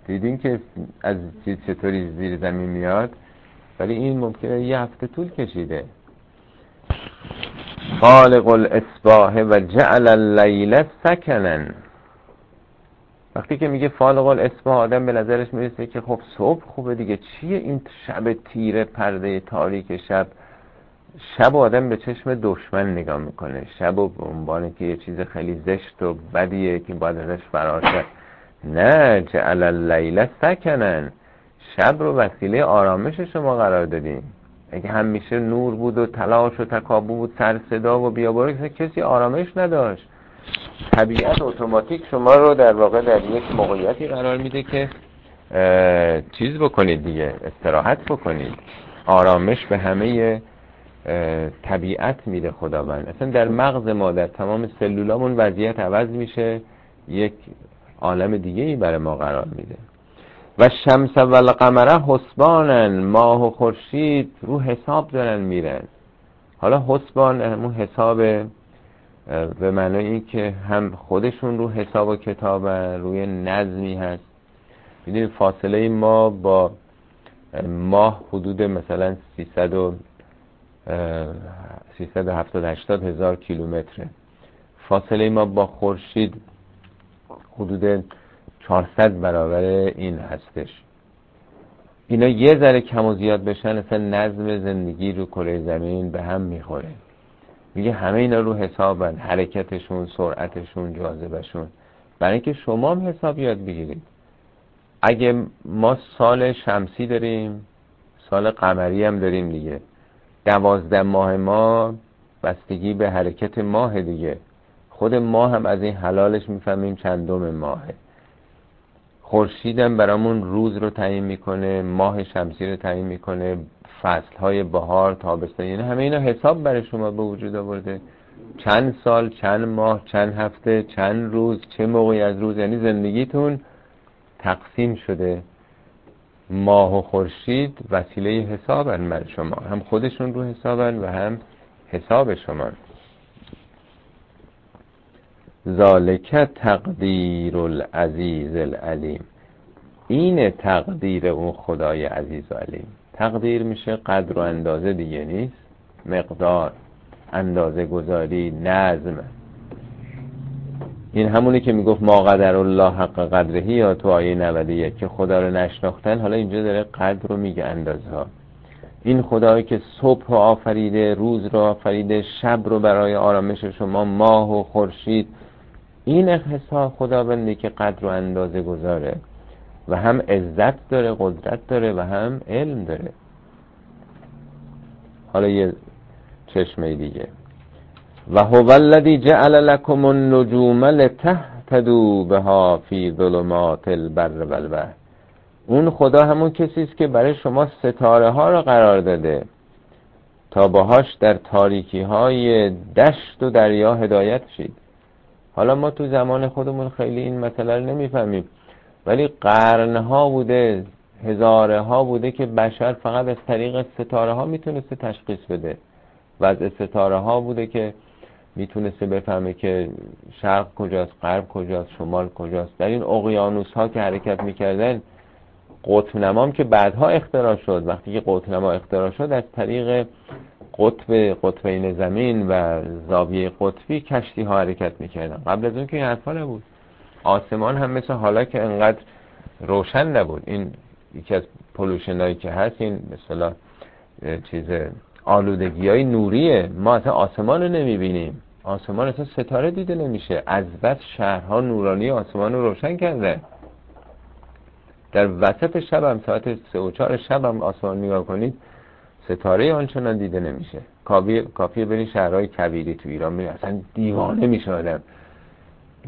دیدین که از چیز چطوری زیر زمین میاد؟ ولی این ممکنه یه هفته طول کشیده. خالق الاسباه و جعل اللیل سکنن. وقتی که میگه فالق الاسباه آدم به نظرش می‌رسه که خب صبح خوبه دیگه. چیه این شب تیره پرده تاریک شب؟ شب آدم به چشم دشمن نگاه می‌کنه. شب و عنوان که یه چیز خیلی زشت و بدیه که باید ازش فرار کرد نه جعل اللیل سکنن. شب رو وسیله آرامش شما قرار دادیم اگه همیشه نور بود و تلاش و تکابو بود سر صدا و بیاباره کسی آرامش نداشت. طبیعت اتوماتیک شما رو در واقع در یک موقعیتی قرار میده که چیز بکنید دیگه استراحت بکنید. آرامش به همه طبیعت میده خداوند. اصلا در مغز ما در تمام سلولامون وضعیت عوض میشه. یک عالم دیگه ای برای ما قرار میده. و شمس و القمره حسبانن ماه و خورشید رو حساب دارن میرن. حالا حسبان همون حساب به معنی که هم خودشون رو حساب و کتاب روی نظمی هست. می‌دونید فاصله ما با ماه حدود مثلا 300 و 370 80 هزار کیلومتره. فاصله ما با خورشید حدود 400 برابر این هستش. اینا یه ذره کم و زیاد بشن اصلا نظم زندگی رو کره زمین به هم می‌خوره. میگه همه اینا رو حسابن حرکتشون سرعتشون جاذبشون برای اینکه شما هم حساب یاد بگیرید. اگه ما سال شمسی داریم سال قمری هم داریم دیگه. دوازده ماه ما بستگی به حرکت ماه دیگه. خود ما هم از این حلالش می‌فهمیم چندم ماهه. خورشیدم برامون روز رو تعیین می‌کنه ماه شمسی رو تعیین می‌کنه فصل های بهار تابستان یعنی همه اینا حساب برای شما به وجود آورده. چند سال چند ماه چند هفته چند روز چه موقعی از روز یعنی زندگیتون تقسیم شده. ماه و خورشید وسیله حسابن برای شما. هم خودشون رو حسابن و هم حساب شما. ذالک تقدیر العزیز العلیم. این تقدیر اون خدای عزیز و علیم. تقدیر میشه قدر و اندازه دیگه نیست. مقدار اندازه گذاری نظم. این همونی که می‌گفت ما قدر الله حق قدرهی یا تو آیه 91 که خدا رو نشناختن حالا اینجا داره قدر رو میگه اندازه ها این خدایی که صبح رو آفریده روز رو آفریده شب رو برای آرامش شما ماه و خورشید این حساب خداوندی که قدر و اندازه گذاره. و هم عزت داره قدرت داره و هم علم داره. حالا یه چشمه دیگه. و هو الذی جعل لكم النجوم لتهتدوا بها فی ظلمات البر والبحر اون خدا همون کسی است که برای شما ستاره ها را قرار داده تا باهاش در تاریکی های دشت و دریا هدایت شید. حالا ما تو زمان خودمون خیلی این مسئله رو نمی‌فهمیم. ولی قرنها بوده هزاره ها بوده که بشر فقط از طریق ستاره ها می‌تونسته تشخیص بده. و از ستاره ها بوده که می‌تونسته بفهمه که شرق کجاست غرب کجاست شمال کجاست. در این اقیانوس ها که حرکت می‌کردن قطب نمام که بعدها اختراع شد. وقتی که قطب نما اختراع شد از طریق قطب قطبین زمین و زاویه قطبی کشتی ها حرکت می‌کردن. قبل از اون که این حرفا نبود. آسمان هم مثل حالا که انقدر روشن نبود. این یکی از پولوشن هایی که هست این مثلا چیز آلودگی های نوریه. ما اصلا آسمان رو نمی‌بینیم. آسمان اصلا ستاره دیده نمیشه. از بس شهرها نورانی آسمان رو روشن کرده. در وسط شب هم ساعت سه و چهار شب هم آسمان نگاه کنید ستاره آنچنان دیده نمیشه. کافیه کافیه برین شهرهای کبیری تو ایران می اصلا دیوانه میشه آدم.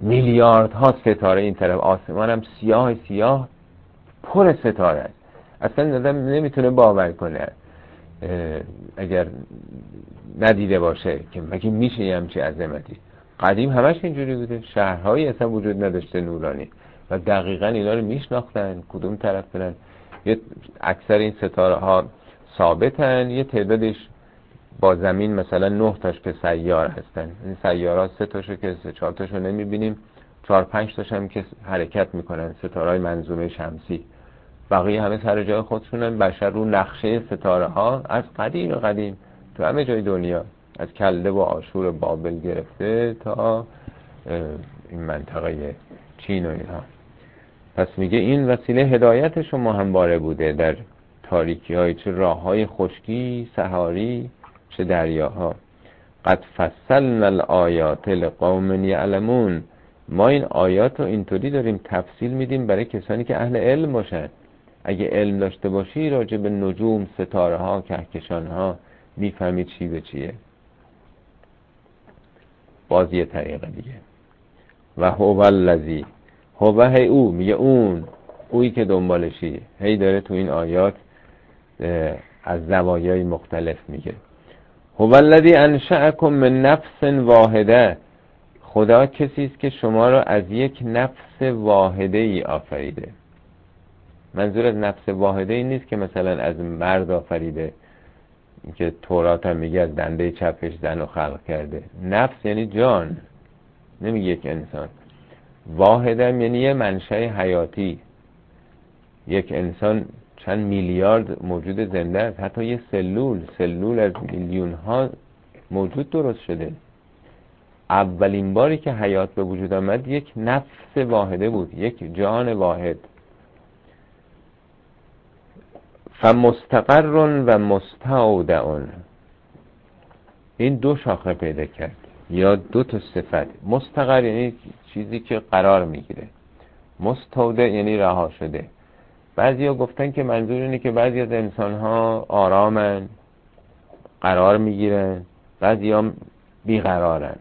میلیاردها ستاره این طرف. آسمان هم سیاه سیاه پر ستاره است. اصلا آدم نمی‌تونه باور کنه. اگر ندیده باشه که مگه میشه یه همچی عظمتی؟ قدیم همش اینجوری بوده. شهرهایی اصلا وجود نداشته نورانی. و دقیقا اینا رو میشناختن کدوم طرف برن. یه اکثر این ستاره ها ثابتن یه تعدادش با زمین مثلا نه تاش که سیار هستن. این سیارات سه تاشو که سه چهار تاشو نمی‌بینیم. چهار پنج تاش هم که حرکت می‌کنن. ستاره های منظومه شمسی. بقیه همه سر جای خودشونن. بشر رو نقشه ستاره ها از قدیم قدیم تو همه جای دنیا از کلده و آشور بابل گرفته تا این منطقه چین و اینها. پس میگه این وسیله هدایت شما همواره بوده در تاریکی های چه راه های خشکی سهاری چه دریاها. قد فصلنا الآیات لقوم یعلمون. ما این آیات رو اینطوری داریم تفصیل میدیم برای کسانی که اهل علم باشن. اگه علم داشته باشی راجع به نجوم ستاره ها کهکشان ها می‌فهمی چی به چیه. باز یه طریقه دیگه. و هو الذی هو هی او میگه اون اویی که دنبالشی. هی داره تو این آیات از زوایای مختلف میگه. هو الذی انشأکم من نفس واحده. خدا کسی است که شما را از یک نفس واحده ای آفریده. منظور از نفس واحده ای نیست که مثلا از مرد آفریده که تورات هم میگه از دنده چپش زن و خلق کرده. نفس یعنی جان نمیگه یک انسان. واحدم یعنی یه منشه حیاتی. یک انسان چند میلیارد موجود زنده است حتی یه سلول سلول از میلیون ها موجود درست شده. اولین باری که حیات به وجود آمد یک نفس واحده بود یک جان واحد. فمستقر و مستودع این دو شاخه پیدا کرد. یا دو تا صفت. مستقر یعنی چیزی که قرار می‌گیره. مستودع یعنی رها شده. بعضی ها گفتن که منظور اینه که بعضی از انسان ها آرامن قرار می‌گیرن. بعضی ها بیقرارن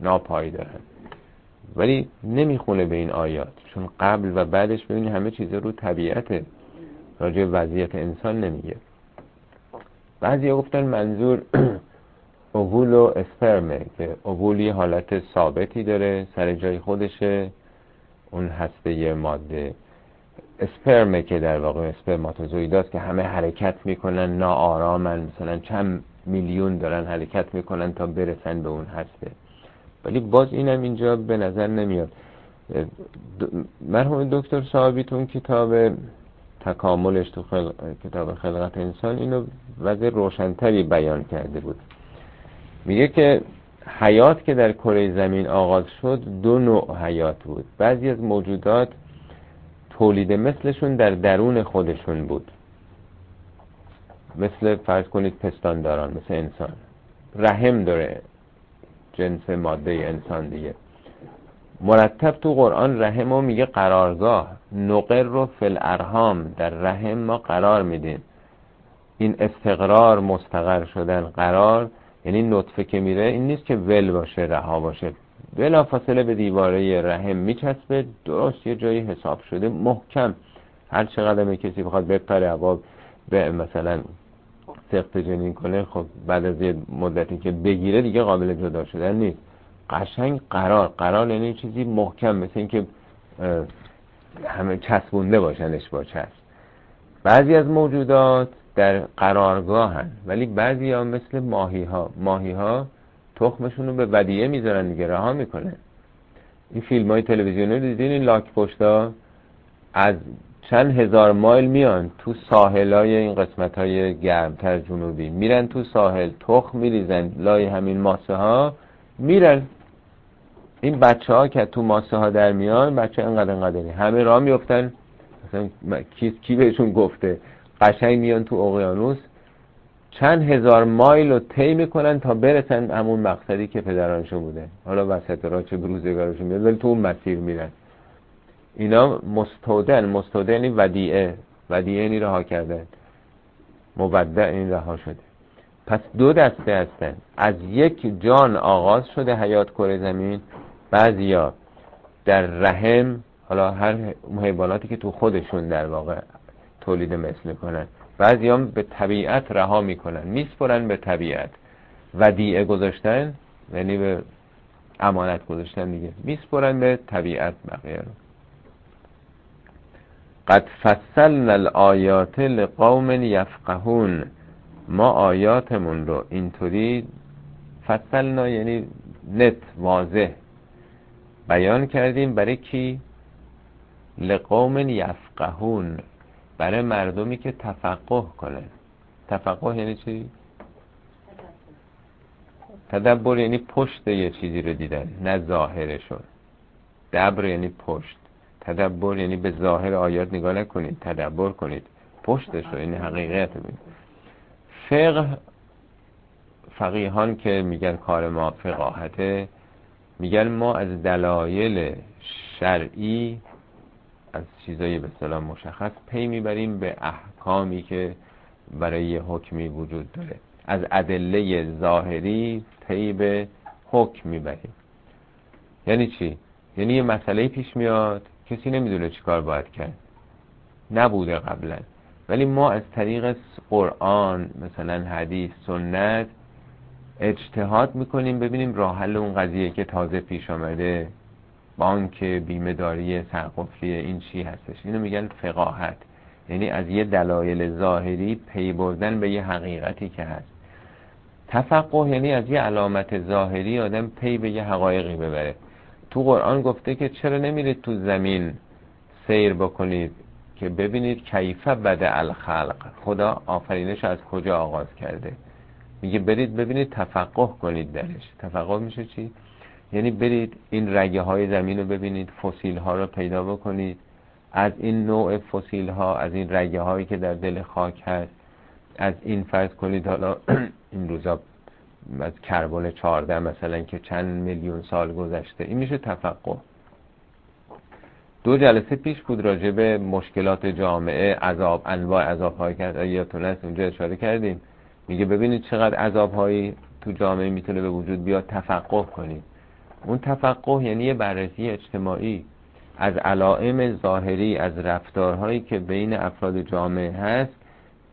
ناپایی دارن. ولی نمی‌خونه به این آیات. چون قبل و بعدش ببینی همه چیز رو طبیعته. راجع وضعیت انسان نمیگه. بعضی گفتن منظور اوول و اسپرمه که اوول یه حالت ثابتی داره سر جای خودشه. اون هسته ماده اسپرمه که در واقع اسپرماتوزویداست که همه حرکت می‌کنن ناآرامن. مثلا چند میلیون دارن حرکت می‌کنن تا برسن به اون هسته. ولی باز اینم اینجا به نظر نمیاد. مرحوم دکتر صاحبیتون کتاب تکاملش تو کتاب خلقت انسان اینو وضع روشنتری بیان کرده بود. میگه که حیات که در کره زمین آغاز شد دو نوع حیات بود. بعضی از موجودات تولید مثلشون در درون خودشون بود. مثل فرض کنید پستانداران مثل انسان. رحم داره جنس ماده انسان دیگه. مرتب تو قرآن رحم رو میگه قرارگاه. نقر رو فل ارهام در رحم ما قرار میدیم. این استقرار مستقر شدن قرار یعنی نطفه که میره این نیست که ول باشه رها باشه. بلا فاصله به دیواره رحم میچسبه. درست یه جایی حساب شده. محکم. هر چقدر کسی بخواد بپره عباب به مثلا سخت جنین کنه خب بعد از یه مدتی که بگیره دیگه قابل جدا شدن نیست. قشنگ قرار قرار یعنی چیزی محکم مثل اینکه همه چسبونده باشنش با چسب. بعضی از موجودات در قرارگاه هن. ولی بعضی ها مثل ماهی ها ماهی ها تخمشون رو به ودیه می‌ذارن دیگه رها می‌کنه این فیلم های تلویزیونی دیدین؟ این لاک پشتا از چند هزار مایل میان تو ساحل های این قسمت های گرمتر جنوبی. میرن تو ساحل تخم میریزن لای همین ماسه ها میرن. این بچه ها که تو ماسه ها در میان بچه انقدر انقدری همه راه میفتن مثلا کی, کی بهشون گفته؟ قشنگ میان تو اقیانوس. چند هزار مایل رو طی می‌کنن تا برسن همون مقصدی که پدرانشون بوده. حالا وسط راه چه روزگارشون میاد ولی تو اون مسیر میرن. اینا مستودن مستودن یعنی ودیعه. ودیعه یعنی رها کردن. مبدع این یعنی رها شده. پس دو دسته هستن. از یک جان آغاز شده حیات کره زمین. بعضیا در رحم حالا هر حیواناتی که تو خودشون در واقع تولید مثل می‌کنن بعضی هم به طبیعت رها می‌کنن میسپرن به طبیعت. ودیعه گذاشتن یعنی به امانت گذاشتن دیگه. میسپرن به طبیعت بقیه رو. قد فصلنا الآیات لقوم یفقهون. ما آیاتمون رو اینطوری فصلنا یعنی نت واضح بیان کردیم برای کی لقوم یفقهون برای مردمی که تفقه کنن تفقه یعنی چی؟ تدبر یعنی پشت یه چیزی رو دیدن نه ظاهرشون. دبر یعنی پشت. تدبر یعنی به ظاهر آیات نگاه نکنید تدبر کنید. پشتش رو این حقیقت بید فقه فقیهان که میگن کار ما فقاهته میگن ما از دلایل شرعی از چیزایی به سلام مشخص پی می‌بریم به احکامی که برای حکمی وجود داره. از ادله ظاهری پی به حکم می‌بریم. یعنی چی؟ یعنی یه مسئله پیش میاد کسی نمی‌دونه چی کار باید کرد. نبوده قبلا. ولی ما از طریق قرآن مثلا حدیث سنت اجتهاد می‌کنیم ببینیم راه حل اون قضیه که تازه پیش آمده بانک بیمه داری سرقفلی این چی هستش؟ اینو میگن فقاهت. یعنی از یه دلایل ظاهری پی بردن به یه حقیقتی که هست. تفقه یعنی از یه علامت ظاهری آدم پی به یه حقایقی ببره. تو قرآن گفته که چرا نمیرید تو زمین سیر بکنید که ببینید کیفه بده الخلق. خدا آفرینش از کجا آغاز کرده. میگه برید ببینید تفقه کنید درش. تفقه میشه چی؟ یعنی برید این رگه های زمین رو ببینید فسیل ها رو پیدا بکنید. از این نوع فسیل ها از این رگه هایی که در دل خاک هست از این فرض کنید حالا این روزا از کربن 14 مثلا که چند میلیون سال گذشته این میشه تفقه. دو جلسه پیش بود راجع به مشکلات جامعه عذاب انواع عذاب های کرد یادتون هست اونجا اشاره کردیم. میگه ببینید چقدر عذاب هایی تو جامعه می‌تونه به وجود بیاد تفقه کنید. اون تفقه یعنی یه بررسی اجتماعی از علائم ظاهری از رفتارهایی که بین افراد جامعه هست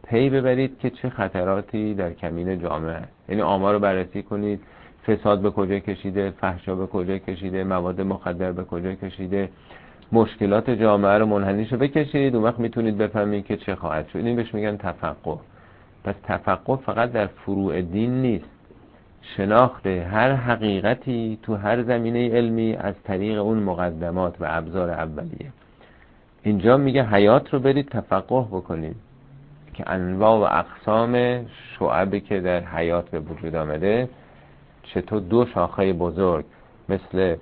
پی ببرید که چه خطراتی در کمین جامعه هست. یعنی آمار رو بررسی کنید فساد به کجا کشیده فحشا به کجا کشیده مواد مخدر به کجا کشیده مشکلات جامعه رو منحنیش رو بکشید اون وقت می‌تونید بفهمید که چه خواهد شد. این بهش میگن تفقه. پس تفقه فقط در فروع دین نیست. شناخت هر حقیقتی تو هر زمینه علمی از طریق اون مقدمات و ابزار اولیه. اینجا میگه حیات رو برید تفقه بکنید که انواع و اقسام شعبی که در حیات به وجود آمده چطور دو شاخه بزرگ مثل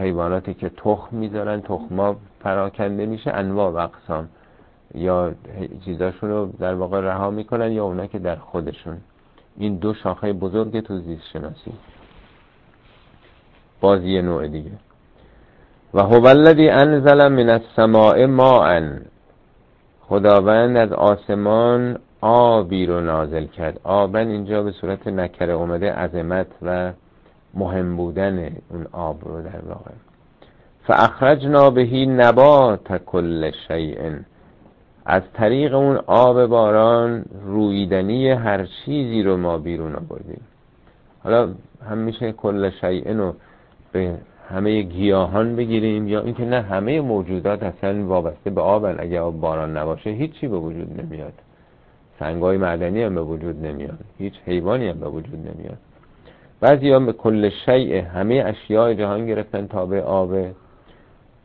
حیواناتی که تخم می‌ذارن تخما پراکنده میشه انواع و اقسام. یا چیزاشون رو در واقع رها می‌کنن یا اونا که در خودشون. این دو شاخه بزرگ تو زیست شناسی باز یه نوع دیگه. و هو الذی انزل من السماء ماء خداوند از آسمان آبی رو نازل کرد. آبن اینجا به صورت نکره اومده عظمت و مهم بودن اون آب رو در واقع. فاخرجنا بهی نبات کل شیء. از طریق اون آب باران رویدنی هر چیزی رو ما بیرون آوردیم. حالا هم میشه کل شیء رو به همه گیاهان بگیریم یا اینکه نه همه موجودات اصلا وابسته به آبن. اگه آب باران نباشه هیچی به وجود نمیاد. سنگای معدنی هم به وجود نمیاد. هیچ حیوانی هم به وجود نمیاد. بعضی هم به کل شیء همه اشیاء جهان گرفتن تابع آبه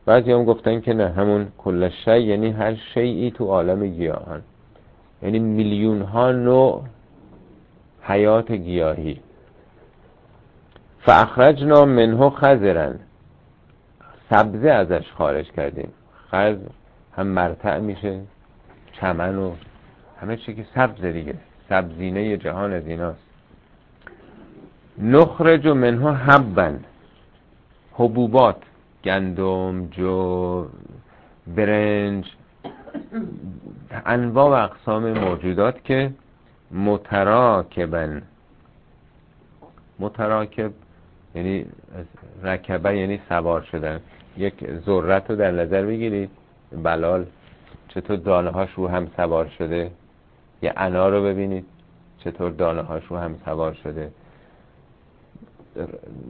بعضی هم گفتن که نه همون کل شیء یعنی هر شیعی تو عالم گیاهان. یعنی میلیون ها نوع حیات گیاهی. فاخرجنا منه خزرن سبزه ازش خارج کردیم. خز هم مرتع میشه چمن و همه چی که سبز دیگه. سبزینه جهان از ایناست. نخرج و منها حبن. حبوبات. گندم جو برنج انواع و اقسام موجودات که متراکبن. متراکب یعنی رکبه یعنی سوار شدن. یک ذرت رو در نظر بگیرید. بلال چطور دانه هاش رو هم سوار شده؟ یه انار رو ببینید. چطور دانه هاش رو هم سوار شده؟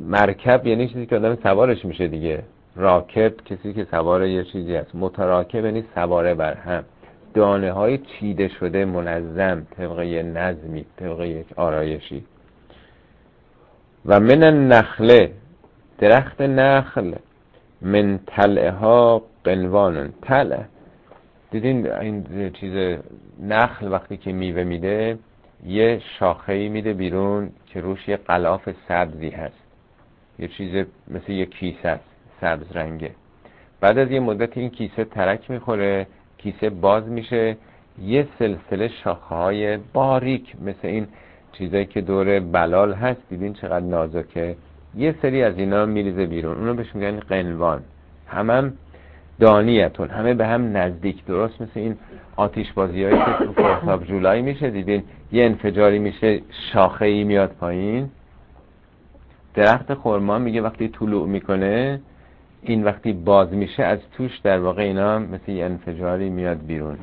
مرکب یعنی چیزی که آدم سوارش میشه دیگه. راکب کسی که سوار یه چیزی هست. متراکب یعنی سواره بر هم. دانه های چیده شده منظم طبق نظمی طبق یک آرایشی. و من النخله درخت نخل. من تله ها قنوان. تله. دیدین این چیز نخل وقتی که میوه میده یه شاخه میده بیرون که روش یه قلاف سبزی هست. یه چیز مثل یه کیسه است. سبز رنگه بعد از یه مدت این کیسه ترک می‌خوره کیسه باز میشه. یه سلسله شاخه های باریک مثل این چیزایی که دور بلال هست دیدین چقدر نازکه؟ یه سری از اینا میریزه بیرون. اونو بهش میگن قنوان. همم دانیتون همه به هم نزدیک. درست مثل این آتیش بازی هایی که تو فرساب جولای میشه دیدین؟ یه انفجاری میشه شاخه ای میاد پایین. درخت خورما میگه وقتی طلوع می‌کنه این وقتی باز میشه از توش در واقع اینا مثل یه انفجاری میاد بیرون.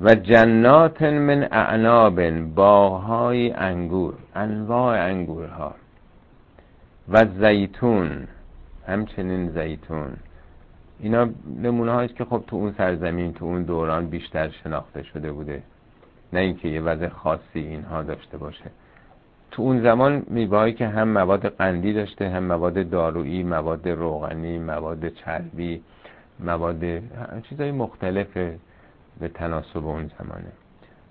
و جنات من اعناب باغهای انگور انواع انگورها. و زیتون همچنین زیتون. اینا نمونه هاییست که خب تو اون سرزمین تو اون دوران بیشتر شناخته شده بوده. نه اینکه یه وضع خاصی اینها داشته باشه. تو اون زمان میوهایی که هم مواد قندی داشته هم مواد دارویی مواد روغنی مواد چربی مواد چیزهای مختلف به تناسب اون زمانه.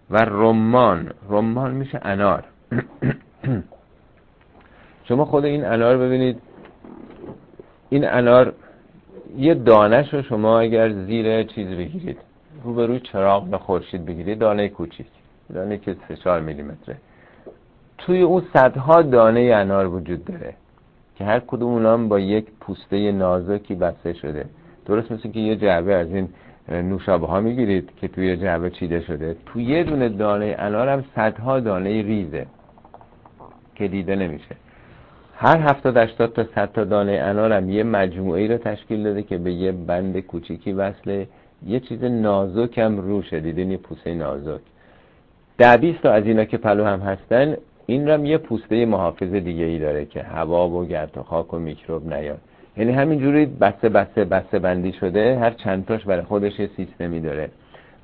و رمان رمان میشه انار. شما خود این انار ببینید این انار یه دانش رو شما اگر زیر چیز بگیرید رو به روی چراغ به خورشید بگیرید دانه کوچیک دانه که 3 4 میلیمتره. توی اون صدها دانه انار وجود داره که هر کدوم اونا با یک پوسته نازکی بسته شده. درست مثل که یه جعبه از این نوشابه ها می‌گیرید که توی جعبه چیده شده. توی یه دونه دانه انار هم صدها دانه ریزه که دیده نمیشه. هر هفتاد هشتاد تا صد تا دانه انار هم یه مجموعه رو تشکیل داده که به یه بند کوچیکی وصله. یه چیز نازک هم روشه. دیدین یه پوسته نازک. ده تا از اینا که پلو هم هستن این رم یه پوسته محافظ دیگه ای داره که هوا و گرد و خاک و میکروب نیاد. یعنی همینجوری بسته بسته بسته بندی شده هر چند تاش برای خودش یه سیستمی داره.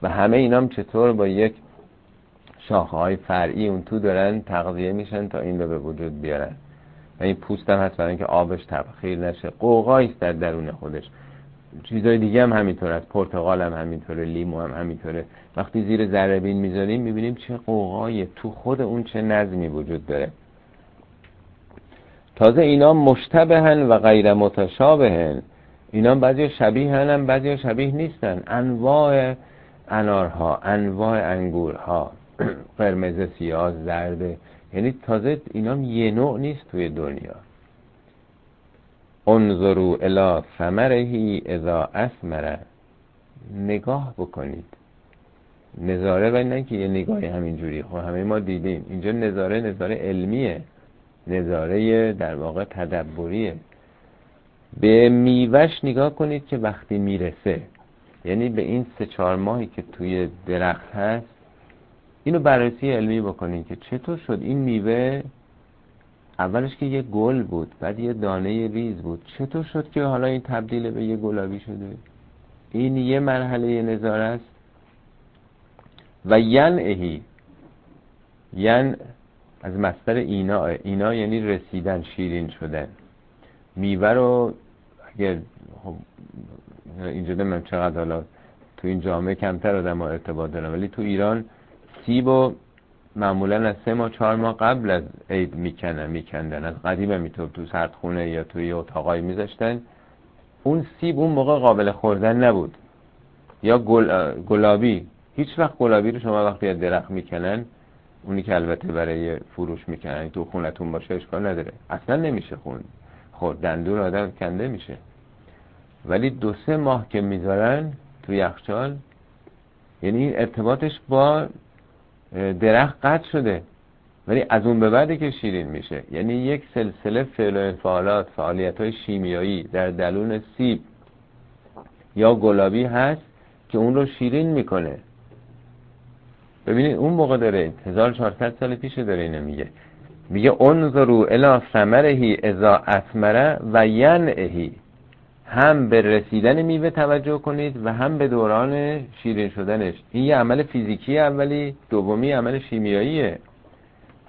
و همه اینام چطور با یک شاخه های فرعی اون تو دارن تغذیه میشن تا این رو به وجود بیارن. و این پوست هم هست برای اینکه آبش تبخیر نشه. قوقایی در درون خودش. چیزای دیگه هم همینطور است. پرتقال هم همینطوره لیمو هم همینطوره. وقتی زیر ذره بین می‌ذاریم می‌بینیم چه قوقایی تو خود اون چه نظمی وجود داره. تازه اینا مشتبهن و غیر متشابهن. اینا بعضی شبیه هم بعضی شبیه نیستن. انواع انارها انواع انگورها قرمز سیاه زرد. یعنی تازه اینا یه نوع نیست توی دنیا. انظرو الى ثمرهی اذا اسمره نگاه بکنید. نظاره و نه که یه نگاهی همینجوری. خب همه ما دیدیم. اینجا نظاره نظاره علمیه. نظاره در واقع تدبریه. به میوش نگاه کنید که وقتی می‌رسه یعنی به این سه چهار ماهی که توی درخت هست اینو بررسی علمی بکنید که چطور شد این میوه اولش که یه گل بود بعد یه دانه ریز بود. چطور شد که حالا این تبدیل به یه گلابی شده؟ این یه مرحله نظاره است. و ین اهی ین از مستر اینا اینا یعنی رسیدن شیرین شدن. میوه رو اگر خب اینجا نمیم چقدر حالا تو این جامعه کمتر آدم ارتباط دارن ولی تو ایران سیب و معمولا از سه ماه چهار ماه قبل از عید می‌کنن میکندن. از قدیم میتوب تو سردخونه یا توی اتاقایی میذاشتن. اون سیب اون موقع قابل خوردن نبود. یا گل... گلابی. هیچ وقت گلابی رو شما وقتی از درخت می‌کنن اونی که البته برای فروش می‌کنن تو خونتون باشه اشکال نداره. اصلا نمیشه خون. خورد دندون آدم کنده میشه. ولی دو سه ماه که می‌ذارن تو یخچال یعنی ارتباطش با درخت قطع شده. ولی از اون به بعدی که شیرین میشه. یعنی یک سلسله فعل و فعالات فعالیت های شیمیایی در دلون سیب یا گلابی هست که اون رو شیرین می‌کنه. ببینید اون موقع داره 1400 سال پیش داره اینو میگه. میگه انظرو الی ثمرهی اذا اثمره و ینعهی هم به رسیدن میوه توجه کنید و هم به دوران شیرین شدنش. این یه عمل فیزیکی اولی دومی عمل شیمیاییه.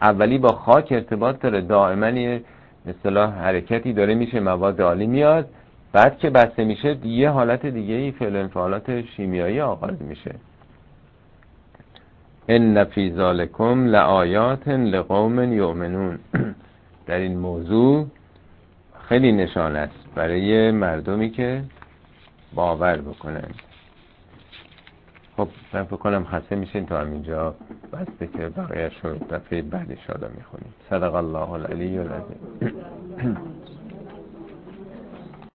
اولی با خاک ارتباط داره. دائما یه مثلا حرکتی داره میشه مواد عالی میاد. بعد که بسته میشه یه حالت دیگه ای فعل انفعالات شیمیایی آغاز میشه. ان فی ذالکم لآیات لقوم یؤمنون. در این موضوع خیلی نشان است. برای مردمی که باور بکنن. خب من فکر کنم خسته میشین تا همینجا. بسته که بقیه شد دفعه بعد شادا می‌خونیم. صدق الله العلی العظیم.